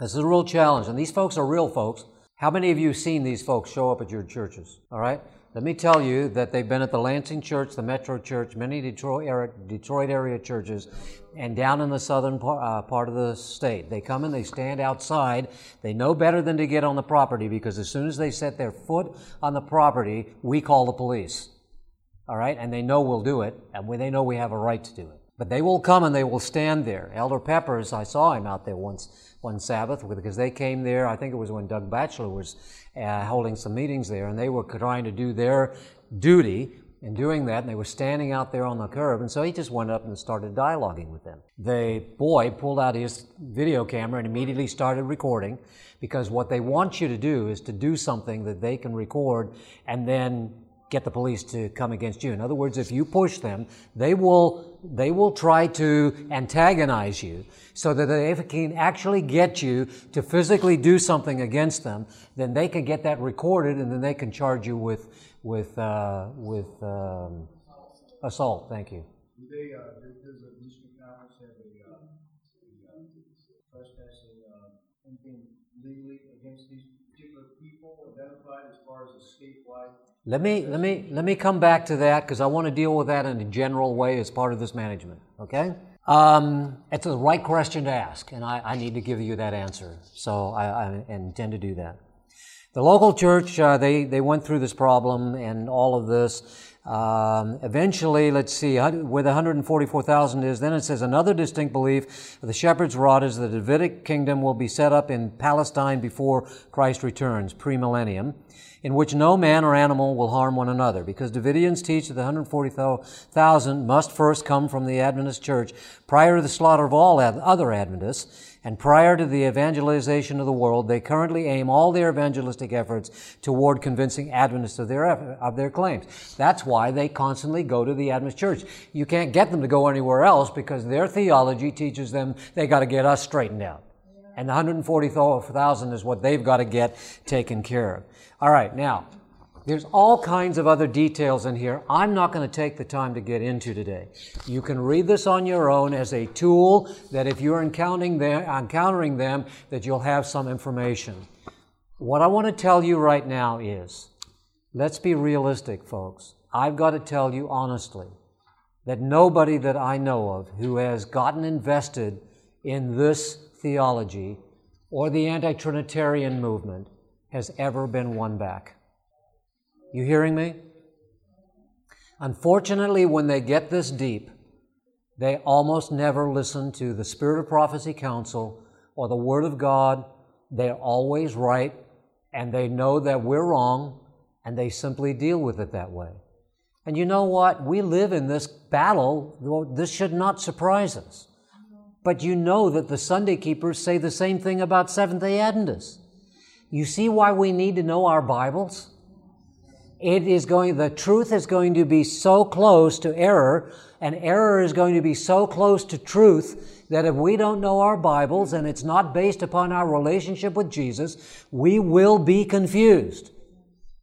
This is a real challenge. And these folks are real folks. How many of you have seen these folks show up at your churches? All right? Let me tell you that they've been at the Lansing Church, the Metro Church, many Detroit area, Detroit area churches, and down in the southern part, uh, part of the state. They come and they stand outside. They know better than to get on the property because as soon as they set their foot on the property, we call the police. All right? And they know we'll do it, and they know we have a right to do it. But they will come and they will stand there. Elder Peppers, I saw him out there once one Sabbath because they came there. I think it was when Doug Batchelor was uh, holding some meetings there, and they were trying to do their duty in doing that, and they were standing out there on the curb, and so he just went up and started dialoguing with them. The boy pulled out his video camera and immediately started recording because what they want you to do is to do something that they can record and then get the police to come against you. In other words, if you push them, they will, they will try to antagonize you so that if they can actually get you to physically do something against them, then they can get that recorded and then they can charge you with, with, uh, with um, assault. Thank you. They, uh, have uh, uh, trespassing anything legally against these particular people identified as far as a statewide let me, let me, let me come back to that because I want to deal with that in a general way as part of this management, okay? Um, it's the right question to ask, and I, I need to give you that answer. So I, I intend to do that. The local church, uh, they, they went through this problem and all of this. Um, eventually, let's see, where the 144,000 is, then it says another distinct belief the shepherd's rod is the Davidic kingdom will be set up in Palestine before Christ returns, premillennium in which no man or animal will harm one another, because Davidians teach that the 140,000 must first come from the Adventist church prior to the slaughter of all other Adventists, and prior to the evangelization of the world, they currently aim all their evangelistic efforts toward convincing Adventists of their, of their claims. That's why they constantly go to the Adventist church. You can't get them to go anywhere else because their theology teaches them they got to get us straightened out. And the 140,000 is what they've got to get taken care of. All right, now, there's all kinds of other details in here I'm not going to take the time to get into today. You can read this on your own as a tool that if you're encountering them, encountering them that you'll have some information. What I want to tell you right now is, let's be realistic, folks. I've got to tell you honestly that nobody that I know of who has gotten invested in this theology or the anti-Trinitarian movement has ever been won back. You hearing me? Unfortunately, when they get this deep, they almost never listen to the Spirit of Prophecy Counsel or the Word of God. They're always right, and they know that we're wrong, and they simply deal with it that way. And you know what? We live in this battle. This should not surprise us. But you know that the Sunday keepers say the same thing about Seventh day Adventists. You see why we need to know our Bibles? It is going, the truth is going to be so close to error, and error is going to be so close to truth that if we don't know our Bibles and it's not based upon our relationship with Jesus, we will be confused.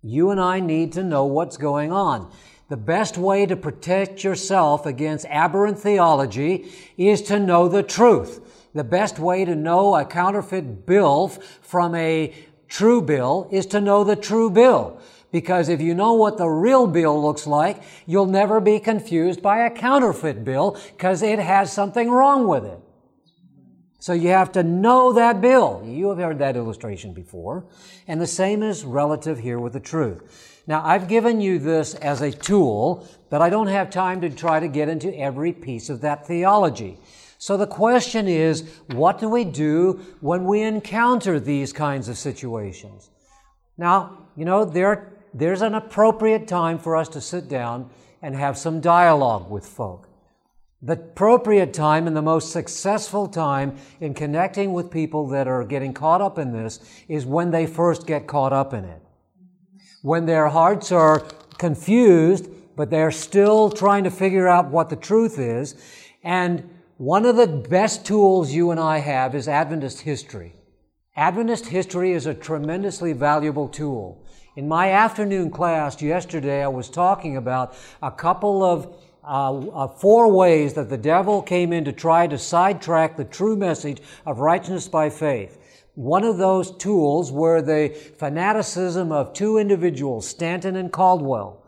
You and I need to know what's going on. The best way to protect yourself against aberrant theology is to know the truth. The best way to know a counterfeit bill from a true bill is to know the true bill. Because if you know what the real bill looks like, you'll never be confused by a counterfeit bill because it has something wrong with it. So you have to know that bill. You have heard that illustration before. And the same is relative here with the truth. Now, I've given you this as a tool, but I don't have time to try to get into every piece of that theology. So the question is, what do we do when we encounter these kinds of situations? Now, you know, there, there's an appropriate time for us to sit down and have some dialogue with folk. The appropriate time and the most successful time in connecting with people that are getting caught up in this is when they first get caught up in it. When their hearts are confused, but they're still trying to figure out what the truth is. And one of the best tools you and I have is Adventist history. Adventist history is a tremendously valuable tool. In my afternoon class yesterday, I was talking about a couple of uh, uh, four ways that the devil came in to try to sidetrack the true message of righteousness by faith. One of those tools were the fanaticism of two individuals, Stanton and Caldwell.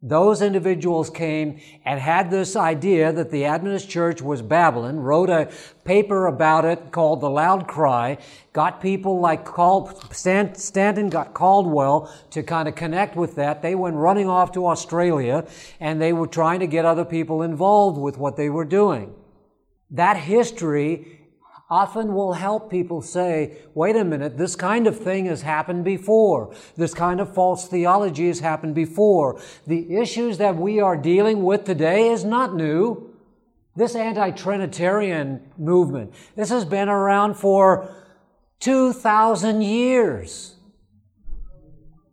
Those individuals came and had this idea that the Adventist Church was Babylon, wrote a paper about it called The Loud Cry, got people like Cal- Stanton got Caldwell to kind of connect with that. They went running off to Australia and they were trying to get other people involved with what they were doing. That history often will help people say, wait a minute, this kind of thing has happened before. This kind of false theology has happened before. The issues that we are dealing with today is not new. This anti-Trinitarian movement, this has been around for 2,000 years.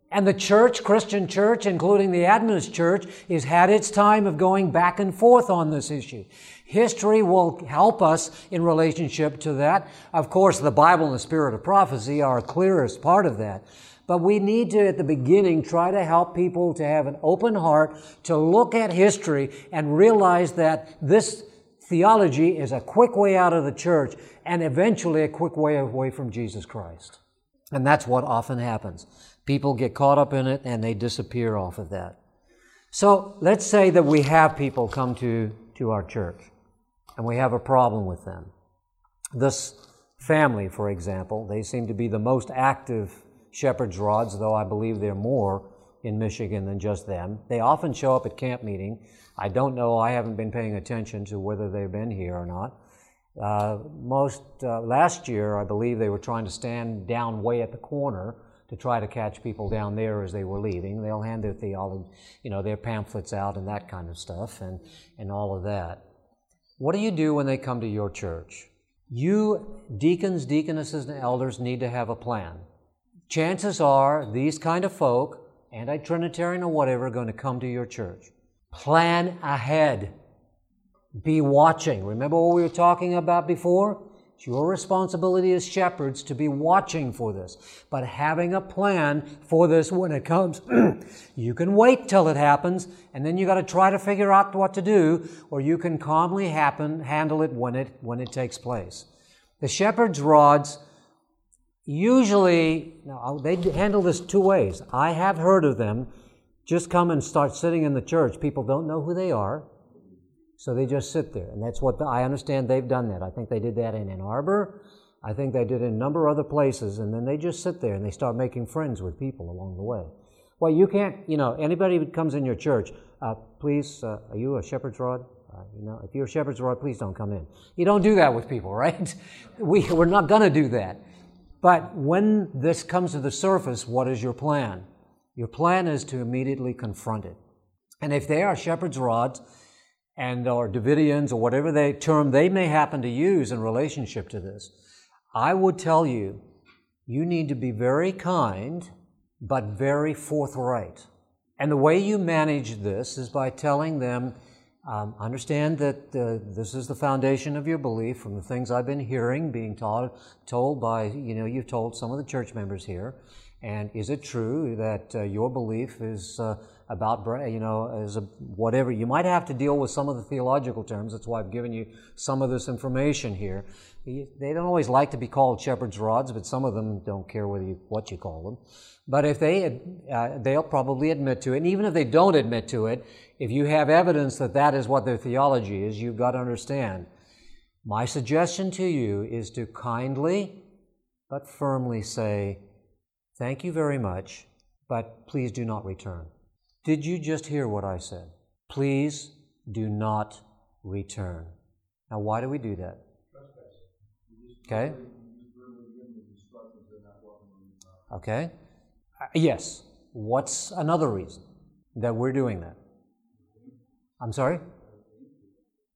And the church, Christian church, including the Adventist church, has had its time of going back and forth on this issue. History will help us in relationship to that. Of course, the Bible and the spirit of prophecy are a clearest part of that. But we need to, at the beginning, try to help people to have an open heart, to look at history and realize that this theology is a quick way out of the church and eventually a quick way away from Jesus Christ. And that's what often happens. People get caught up in it and they disappear off of that. So let's say that we have people come to, to our church and we have a problem with them. This family, for example, they seem to be the most active shepherd's rods, though I believe there are more in Michigan than just them. They often show up at camp meeting. I don't know, I haven't been paying attention to whether they've been here or not. Uh, most, uh, last year, I believe they were trying to stand down way at the corner to try to catch people down there as they were leaving. They'll hand their theology, you know, their pamphlets out and that kind of stuff and, and all of that. What do you do when they come to your church? You, deacons, deaconesses, and elders, need to have a plan. Chances are these kind of folk, anti Trinitarian or whatever, are going to come to your church. Plan ahead. Be watching. Remember what we were talking about before? It's your responsibility as shepherds to be watching for this, but having a plan for this when it comes. you can wait till it happens, and then you got to try to figure out what to do, or you can calmly happen, handle it when it when it takes place. The shepherd's rods usually now they handle this two ways. I have heard of them just come and start sitting in the church. People don't know who they are. So they just sit there. And that's what the, I understand they've done that. I think they did that in Ann Arbor. I think they did in a number of other places. And then they just sit there and they start making friends with people along the way. Well, you can't, you know, anybody who comes in your church, uh, please, uh, are you a shepherd's rod? Uh, you know, if you're a shepherd's rod, please don't come in. You don't do that with people, right? we, we're not going to do that. But when this comes to the surface, what is your plan? Your plan is to immediately confront it. And if they are shepherd's rods, and or Davidians or whatever they term they may happen to use in relationship to this, I would tell you, you need to be very kind, but very forthright. And the way you manage this is by telling them, um, understand that uh, this is the foundation of your belief from the things I've been hearing, being taught, told by, you know, you've told some of the church members here. And is it true that uh, your belief is uh, about, you know, as a, whatever. You might have to deal with some of the theological terms. That's why I've given you some of this information here. They don't always like to be called shepherd's rods, but some of them don't care whether you, what you call them. But if they, uh, they'll probably admit to it. And even if they don't admit to it, if you have evidence that that is what their theology is, you've got to understand. My suggestion to you is to kindly but firmly say, Thank you very much, but please do not return. Did you just hear what I said? Please do not return. Now, why do we do that? Okay. Okay. Uh, yes. What's another reason that we're doing that? I'm sorry?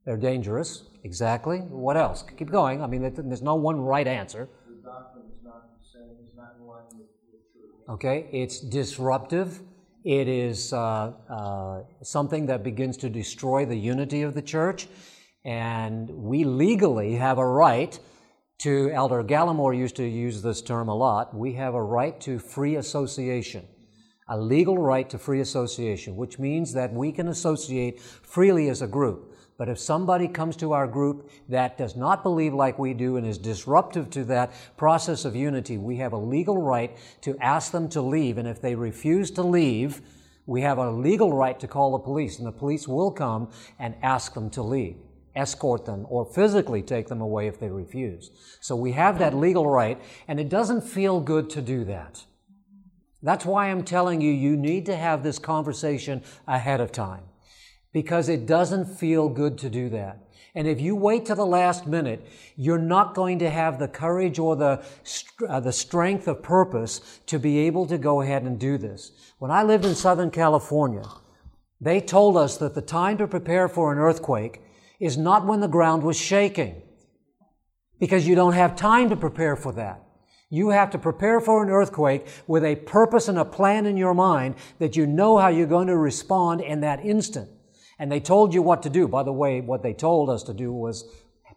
They're dangerous. Exactly. What else? Keep going. I mean, there's no one right answer. Okay, it's disruptive. It is uh, uh, something that begins to destroy the unity of the church. And we legally have a right to, Elder Gallimore used to use this term a lot, we have a right to free association. A legal right to free association, which means that we can associate freely as a group. But if somebody comes to our group that does not believe like we do and is disruptive to that process of unity, we have a legal right to ask them to leave. And if they refuse to leave, we have a legal right to call the police, and the police will come and ask them to leave, escort them, or physically take them away if they refuse. So we have that legal right, and it doesn't feel good to do that. That's why I'm telling you, you need to have this conversation ahead of time because it doesn't feel good to do that. And if you wait to the last minute, you're not going to have the courage or the, uh, the strength of purpose to be able to go ahead and do this. When I lived in Southern California, they told us that the time to prepare for an earthquake is not when the ground was shaking, because you don't have time to prepare for that. You have to prepare for an earthquake with a purpose and a plan in your mind that you know how you're going to respond in that instant. And they told you what to do. By the way, what they told us to do was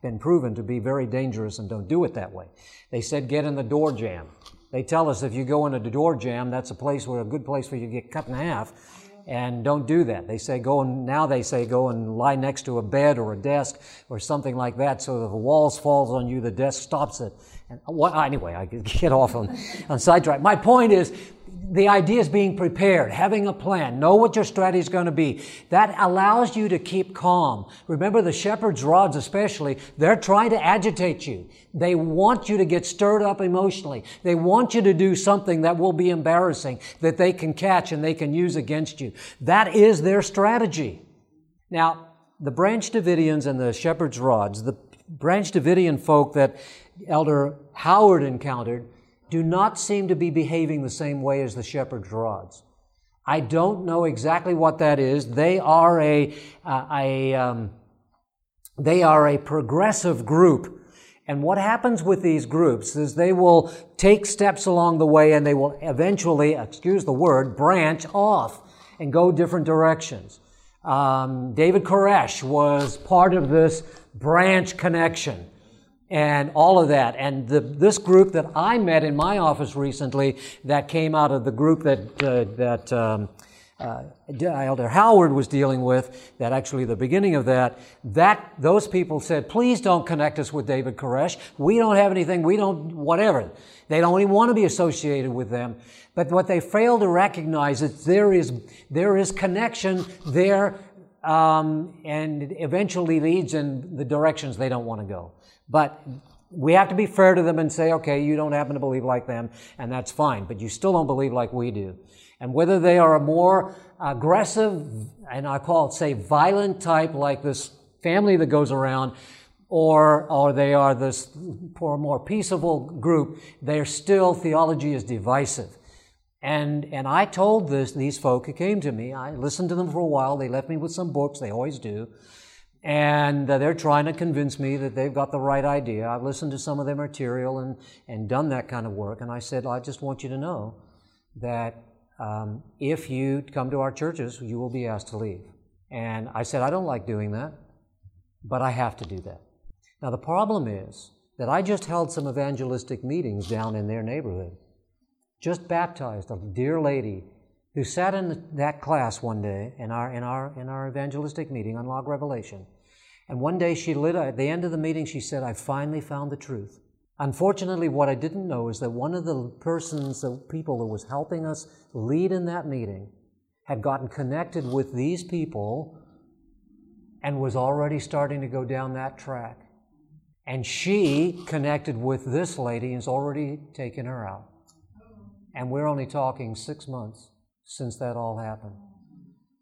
been proven to be very dangerous and don't do it that way. They said get in the door jamb. They tell us if you go into the door jamb, that's a place where a good place where you get cut in half. And don't do that. They say go and now they say go and lie next to a bed or a desk or something like that so if the walls falls on you, the desk stops it. And what, anyway, I get off on, on sidetrack. My point is the idea is being prepared, having a plan, know what your strategy is going to be. That allows you to keep calm. Remember the shepherd's rods especially, they're trying to agitate you. They want you to get stirred up emotionally. They want you to do something that will be embarrassing, that they can catch and they can use against you. That is their strategy. Now, the Branch Davidians and the shepherd's rods, the Branch Davidian folk that Elder Howard encountered, do not seem to be behaving the same way as the shepherd's rods. I don't know exactly what that is. They are a, uh, a um, they are a progressive group. And what happens with these groups is they will take steps along the way and they will eventually, excuse the word, branch off and go different directions. Um, David Koresh was part of this branch connection and all of that. And the, this group that I met in my office recently, that came out of the group that uh, that um, uh, Elder Howard was dealing with, that actually the beginning of that, that those people said, please don't connect us with David Koresh. We don't have anything. We don't whatever. They don't even want to be associated with them. But what they fail to recognize is there is there is connection there. Um, and eventually leads in the directions they don't want to go. But we have to be fair to them and say, okay, you don't happen to believe like them, and that's fine, but you still don't believe like we do. And whether they are a more aggressive, and I call it, say, violent type, like this family that goes around, or, or they are this poor, more peaceable group, their still theology is divisive. And, and I told this, these folk who came to me, I listened to them for a while, they left me with some books, they always do. And uh, they're trying to convince me that they've got the right idea. I've listened to some of their material and, and done that kind of work. And I said, I just want you to know that um, if you come to our churches, you will be asked to leave. And I said, I don't like doing that, but I have to do that. Now, the problem is that I just held some evangelistic meetings down in their neighborhood. Just baptized a dear lady who sat in that class one day in our, in our, in our evangelistic meeting on Log Revelation. And one day she lit, at the end of the meeting, she said, I finally found the truth. Unfortunately, what I didn't know is that one of the persons, the people that was helping us lead in that meeting, had gotten connected with these people and was already starting to go down that track. And she connected with this lady and has already taken her out. And we're only talking six months since that all happened.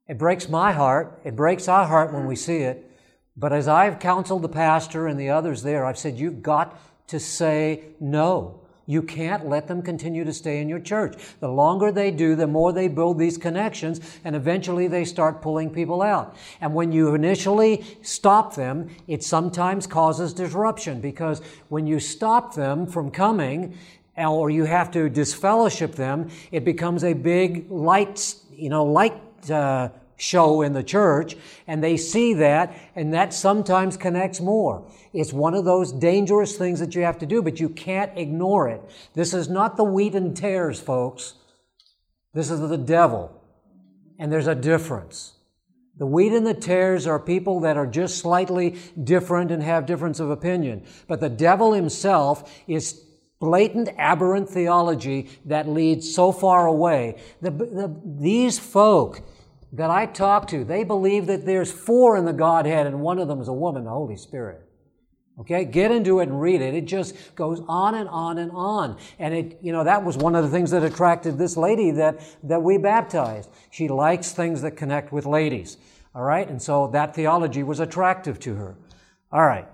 It breaks my heart. It breaks our heart when we see it. But as I've counseled the pastor and the others there, I've said, you've got to say no. You can't let them continue to stay in your church. The longer they do, the more they build these connections, and eventually they start pulling people out. And when you initially stop them, it sometimes causes disruption because when you stop them from coming, or you have to disfellowship them, it becomes a big light, you know, light uh, show in the church, and they see that, and that sometimes connects more. It's one of those dangerous things that you have to do, but you can't ignore it. This is not the wheat and tares, folks. This is the devil. And there's a difference. The wheat and the tares are people that are just slightly different and have difference of opinion. But the devil himself is blatant aberrant theology that leads so far away. The, the, these folk that I talk to, they believe that there's four in the Godhead and one of them is a woman, the Holy Spirit. Okay, get into it and read it. It just goes on and on and on. And it, you know, that was one of the things that attracted this lady that, that we baptized. She likes things that connect with ladies. All right, and so that theology was attractive to her. All right,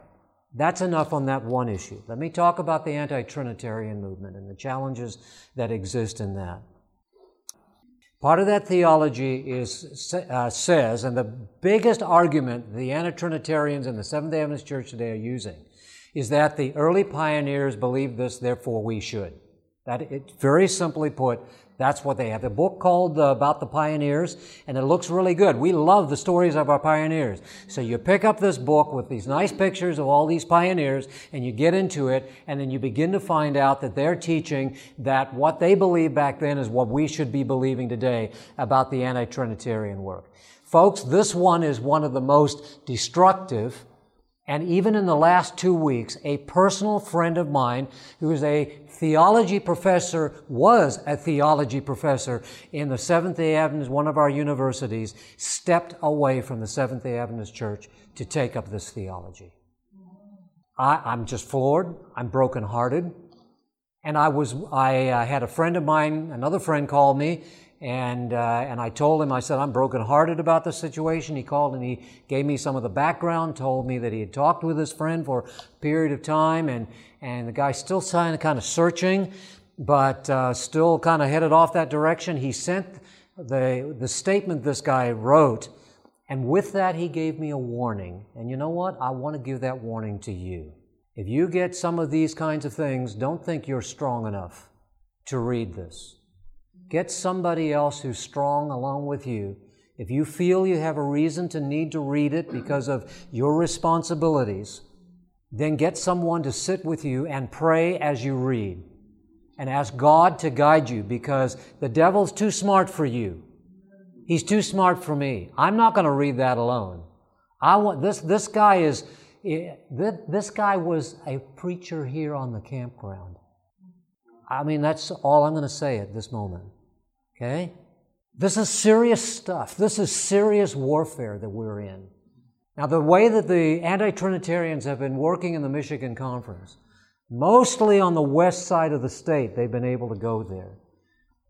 that's enough on that one issue. Let me talk about the anti Trinitarian movement and the challenges that exist in that. Part of that theology is, uh, says, and the biggest argument the anti-Trinitarians and the Seventh-day Adventist Church today are using, is that the early pioneers believed this, therefore we should. That it, very simply put, that's what they have. A book called uh, About the Pioneers, and it looks really good. We love the stories of our pioneers. So you pick up this book with these nice pictures of all these pioneers, and you get into it, and then you begin to find out that they're teaching that what they believed back then is what we should be believing today about the anti-Trinitarian work. Folks, this one is one of the most destructive and even in the last two weeks, a personal friend of mine who is a theology professor, was a theology professor in the Seventh day Adventist, one of our universities, stepped away from the Seventh day Adventist church to take up this theology. I, am just floored. I'm brokenhearted. And I was, I uh, had a friend of mine, another friend called me and, uh, and I told him, I said, I'm brokenhearted about the situation. He called and he gave me some of the background, told me that he had talked with his friend for a period of time, and, and the guy's still kind of, kind of searching, but uh, still kind of headed off that direction. He sent the, the statement this guy wrote, and with that, he gave me a warning. And you know what? I want to give that warning to you. If you get some of these kinds of things, don't think you're strong enough to read this. Get somebody else who's strong along with you. If you feel you have a reason to need to read it because of your responsibilities, then get someone to sit with you and pray as you read and ask God to guide you because the devil's too smart for you. He's too smart for me. I'm not going to read that alone. I want this this guy is eh, this guy was a preacher here on the campground. I mean that's all I'm going to say at this moment. Okay? This is serious stuff. This is serious warfare that we're in. Now, the way that the anti Trinitarians have been working in the Michigan Conference, mostly on the west side of the state, they've been able to go there.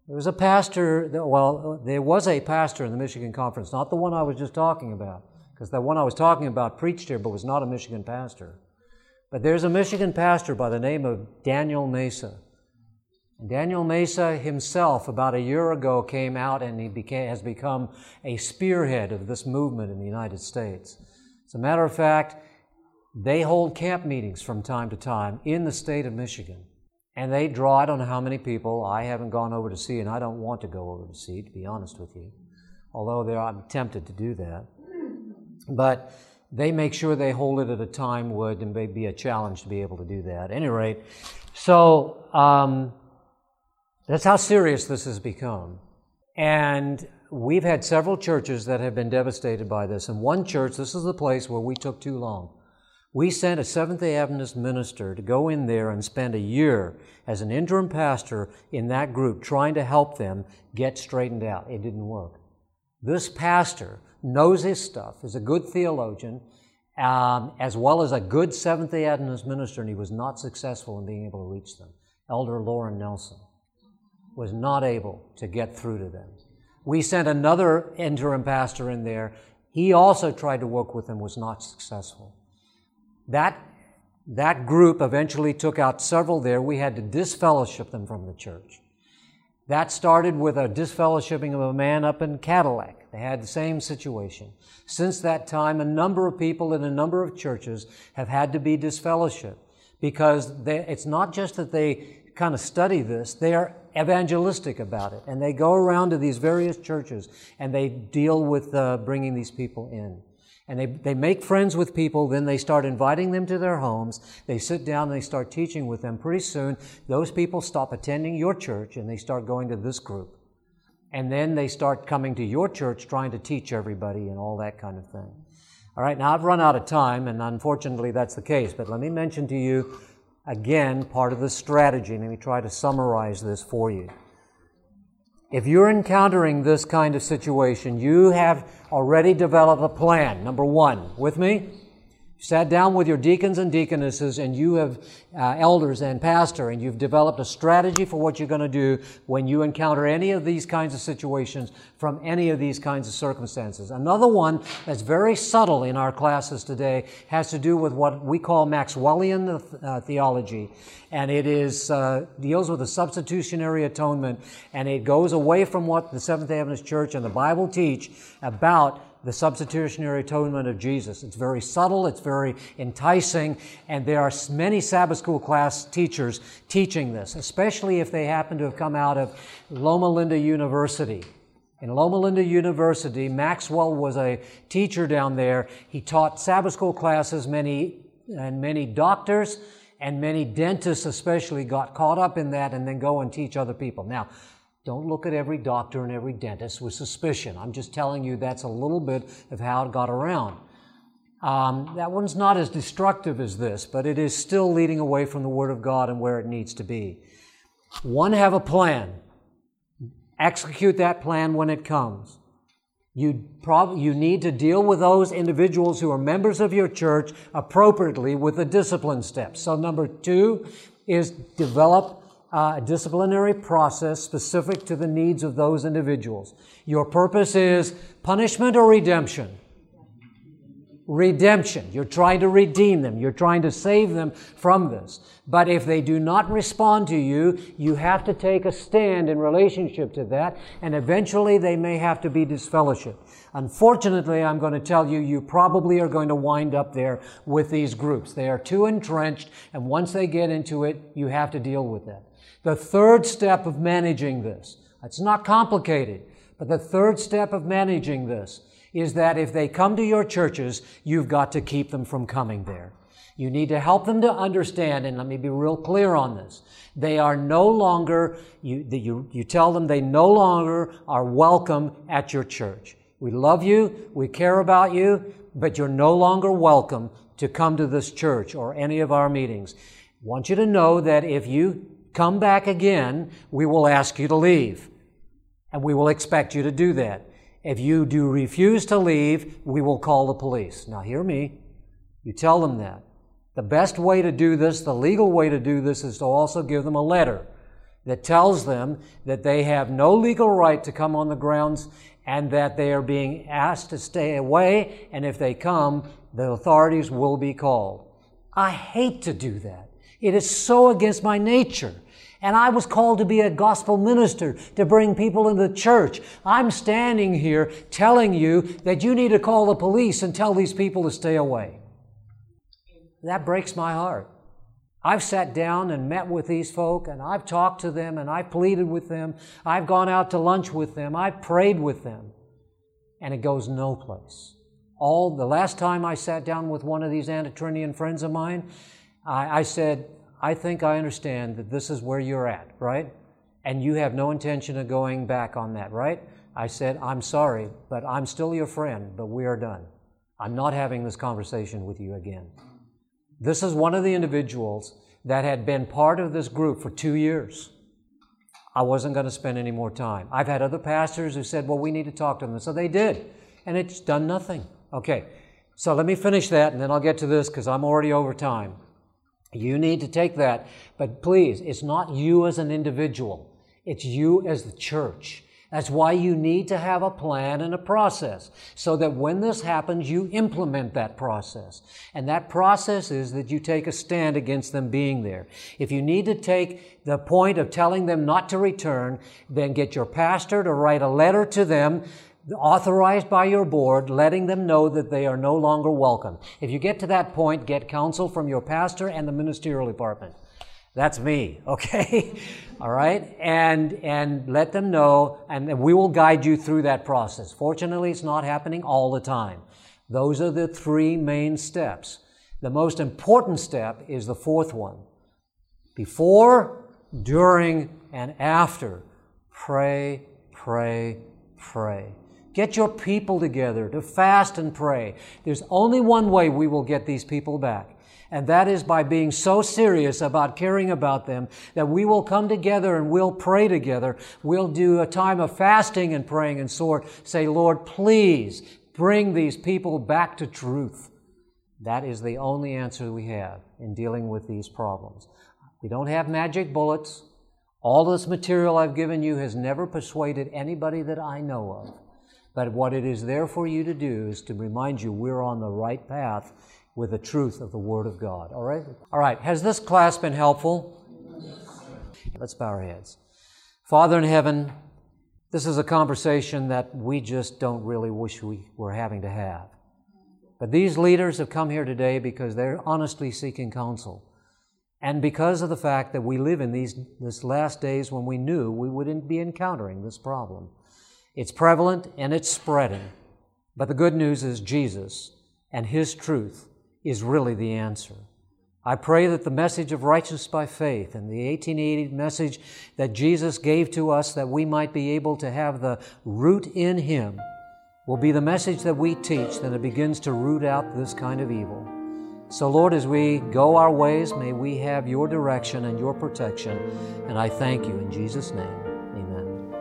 There was a pastor, well, there was a pastor in the Michigan Conference, not the one I was just talking about, because the one I was talking about preached here but was not a Michigan pastor. But there's a Michigan pastor by the name of Daniel Mesa. Daniel Mesa himself, about a year ago, came out and he became, has become a spearhead of this movement in the United States. As a matter of fact, they hold camp meetings from time to time in the state of Michigan. And they draw, I don't know how many people. I haven't gone over to see, and I don't want to go over to see, to be honest with you. Although I'm tempted to do that. But they make sure they hold it at a time would and may be a challenge to be able to do that. At any rate, so um, that's how serious this has become. And we've had several churches that have been devastated by this. And one church, this is the place where we took too long. We sent a Seventh day Adventist minister to go in there and spend a year as an interim pastor in that group trying to help them get straightened out. It didn't work. This pastor knows his stuff, is a good theologian, um, as well as a good Seventh day Adventist minister, and he was not successful in being able to reach them. Elder Lauren Nelson was not able to get through to them. We sent another interim pastor in there. He also tried to work with them, was not successful. That That group eventually took out several there. We had to disfellowship them from the church. That started with a disfellowshipping of a man up in Cadillac. They had the same situation. Since that time, a number of people in a number of churches have had to be disfellowshipped because they, it's not just that they kind of study this, they are evangelistic about it. And they go around to these various churches and they deal with uh, bringing these people in. And they, they make friends with people, then they start inviting them to their homes. They sit down and they start teaching with them. Pretty soon, those people stop attending your church and they start going to this group. And then they start coming to your church trying to teach everybody and all that kind of thing. All right, now I've run out of time, and unfortunately that's the case, but let me mention to you again part of the strategy. Let me try to summarize this for you. If you're encountering this kind of situation, you have already developed a plan. Number one, with me? Sat down with your deacons and deaconesses and you have uh, elders and pastor and you've developed a strategy for what you're going to do when you encounter any of these kinds of situations from any of these kinds of circumstances. Another one that's very subtle in our classes today has to do with what we call maxwellian uh, theology. And it is uh, deals with the substitutionary atonement and it goes away from what the seventh adventist church and the bible teach about the substitutionary atonement of Jesus. It's very subtle, it's very enticing, and there are many Sabbath school class teachers teaching this, especially if they happen to have come out of Loma Linda University. In Loma Linda University, Maxwell was a teacher down there. He taught Sabbath school classes, many, and many doctors and many dentists especially got caught up in that and then go and teach other people. Now, don't look at every doctor and every dentist with suspicion. I'm just telling you that's a little bit of how it got around. Um, that one's not as destructive as this, but it is still leading away from the Word of God and where it needs to be. One, have a plan. Execute that plan when it comes. You, prob- you need to deal with those individuals who are members of your church appropriately with the discipline steps. So, number two is develop a disciplinary process specific to the needs of those individuals. Your purpose is punishment or redemption? Redemption. You're trying to redeem them. You're trying to save them from this. But if they do not respond to you, you have to take a stand in relationship to that, and eventually they may have to be disfellowshipped. Unfortunately, I'm going to tell you, you probably are going to wind up there with these groups. They are too entrenched, and once they get into it, you have to deal with that. The third step of managing this, it's not complicated, but the third step of managing this is that if they come to your churches, you've got to keep them from coming there. You need to help them to understand, and let me be real clear on this. They are no longer, you, you, you tell them they no longer are welcome at your church. We love you, we care about you, but you're no longer welcome to come to this church or any of our meetings. I want you to know that if you come back again, we will ask you to leave. And we will expect you to do that. If you do refuse to leave, we will call the police. Now, hear me. You tell them that. The best way to do this, the legal way to do this, is to also give them a letter that tells them that they have no legal right to come on the grounds and that they are being asked to stay away, and if they come, the authorities will be called. I hate to do that. It is so against my nature. And I was called to be a gospel minister, to bring people into the church. I'm standing here telling you that you need to call the police and tell these people to stay away. That breaks my heart. I've sat down and met with these folk and I've talked to them and I've pleaded with them. I've gone out to lunch with them. I've prayed with them. And it goes no place. All the last time I sat down with one of these anti-Trinitarian friends of mine, I, I said, I think I understand that this is where you're at, right? And you have no intention of going back on that, right? I said, I'm sorry, but I'm still your friend, but we are done. I'm not having this conversation with you again. This is one of the individuals that had been part of this group for two years. I wasn't going to spend any more time. I've had other pastors who said, well, we need to talk to them. So they did. And it's done nothing. Okay. So let me finish that and then I'll get to this because I'm already over time. You need to take that. But please, it's not you as an individual. It's you as the church. That's why you need to have a plan and a process so that when this happens, you implement that process. And that process is that you take a stand against them being there. If you need to take the point of telling them not to return, then get your pastor to write a letter to them authorized by your board, letting them know that they are no longer welcome. If you get to that point, get counsel from your pastor and the ministerial department. That's me, okay? All right? And, and let them know, and we will guide you through that process. Fortunately, it's not happening all the time. Those are the three main steps. The most important step is the fourth one. Before, during, and after, pray, pray, pray. Get your people together to fast and pray. There's only one way we will get these people back. And that is by being so serious about caring about them that we will come together and we'll pray together. We'll do a time of fasting and praying and sort, say, Lord, please bring these people back to truth. That is the only answer we have in dealing with these problems. We don't have magic bullets. All this material I've given you has never persuaded anybody that I know of. But what it is there for you to do is to remind you we're on the right path with the truth of the Word of God. All right? All right. Has this class been helpful? Let's bow our heads. Father in heaven, this is a conversation that we just don't really wish we were having to have. But these leaders have come here today because they're honestly seeking counsel. And because of the fact that we live in these this last days when we knew we wouldn't be encountering this problem. It's prevalent and it's spreading. But the good news is Jesus and His truth is really the answer. I pray that the message of righteousness by faith and the 1880 message that Jesus gave to us that we might be able to have the root in Him will be the message that we teach that it begins to root out this kind of evil. So, Lord, as we go our ways, may we have your direction and your protection. And I thank you in Jesus' name.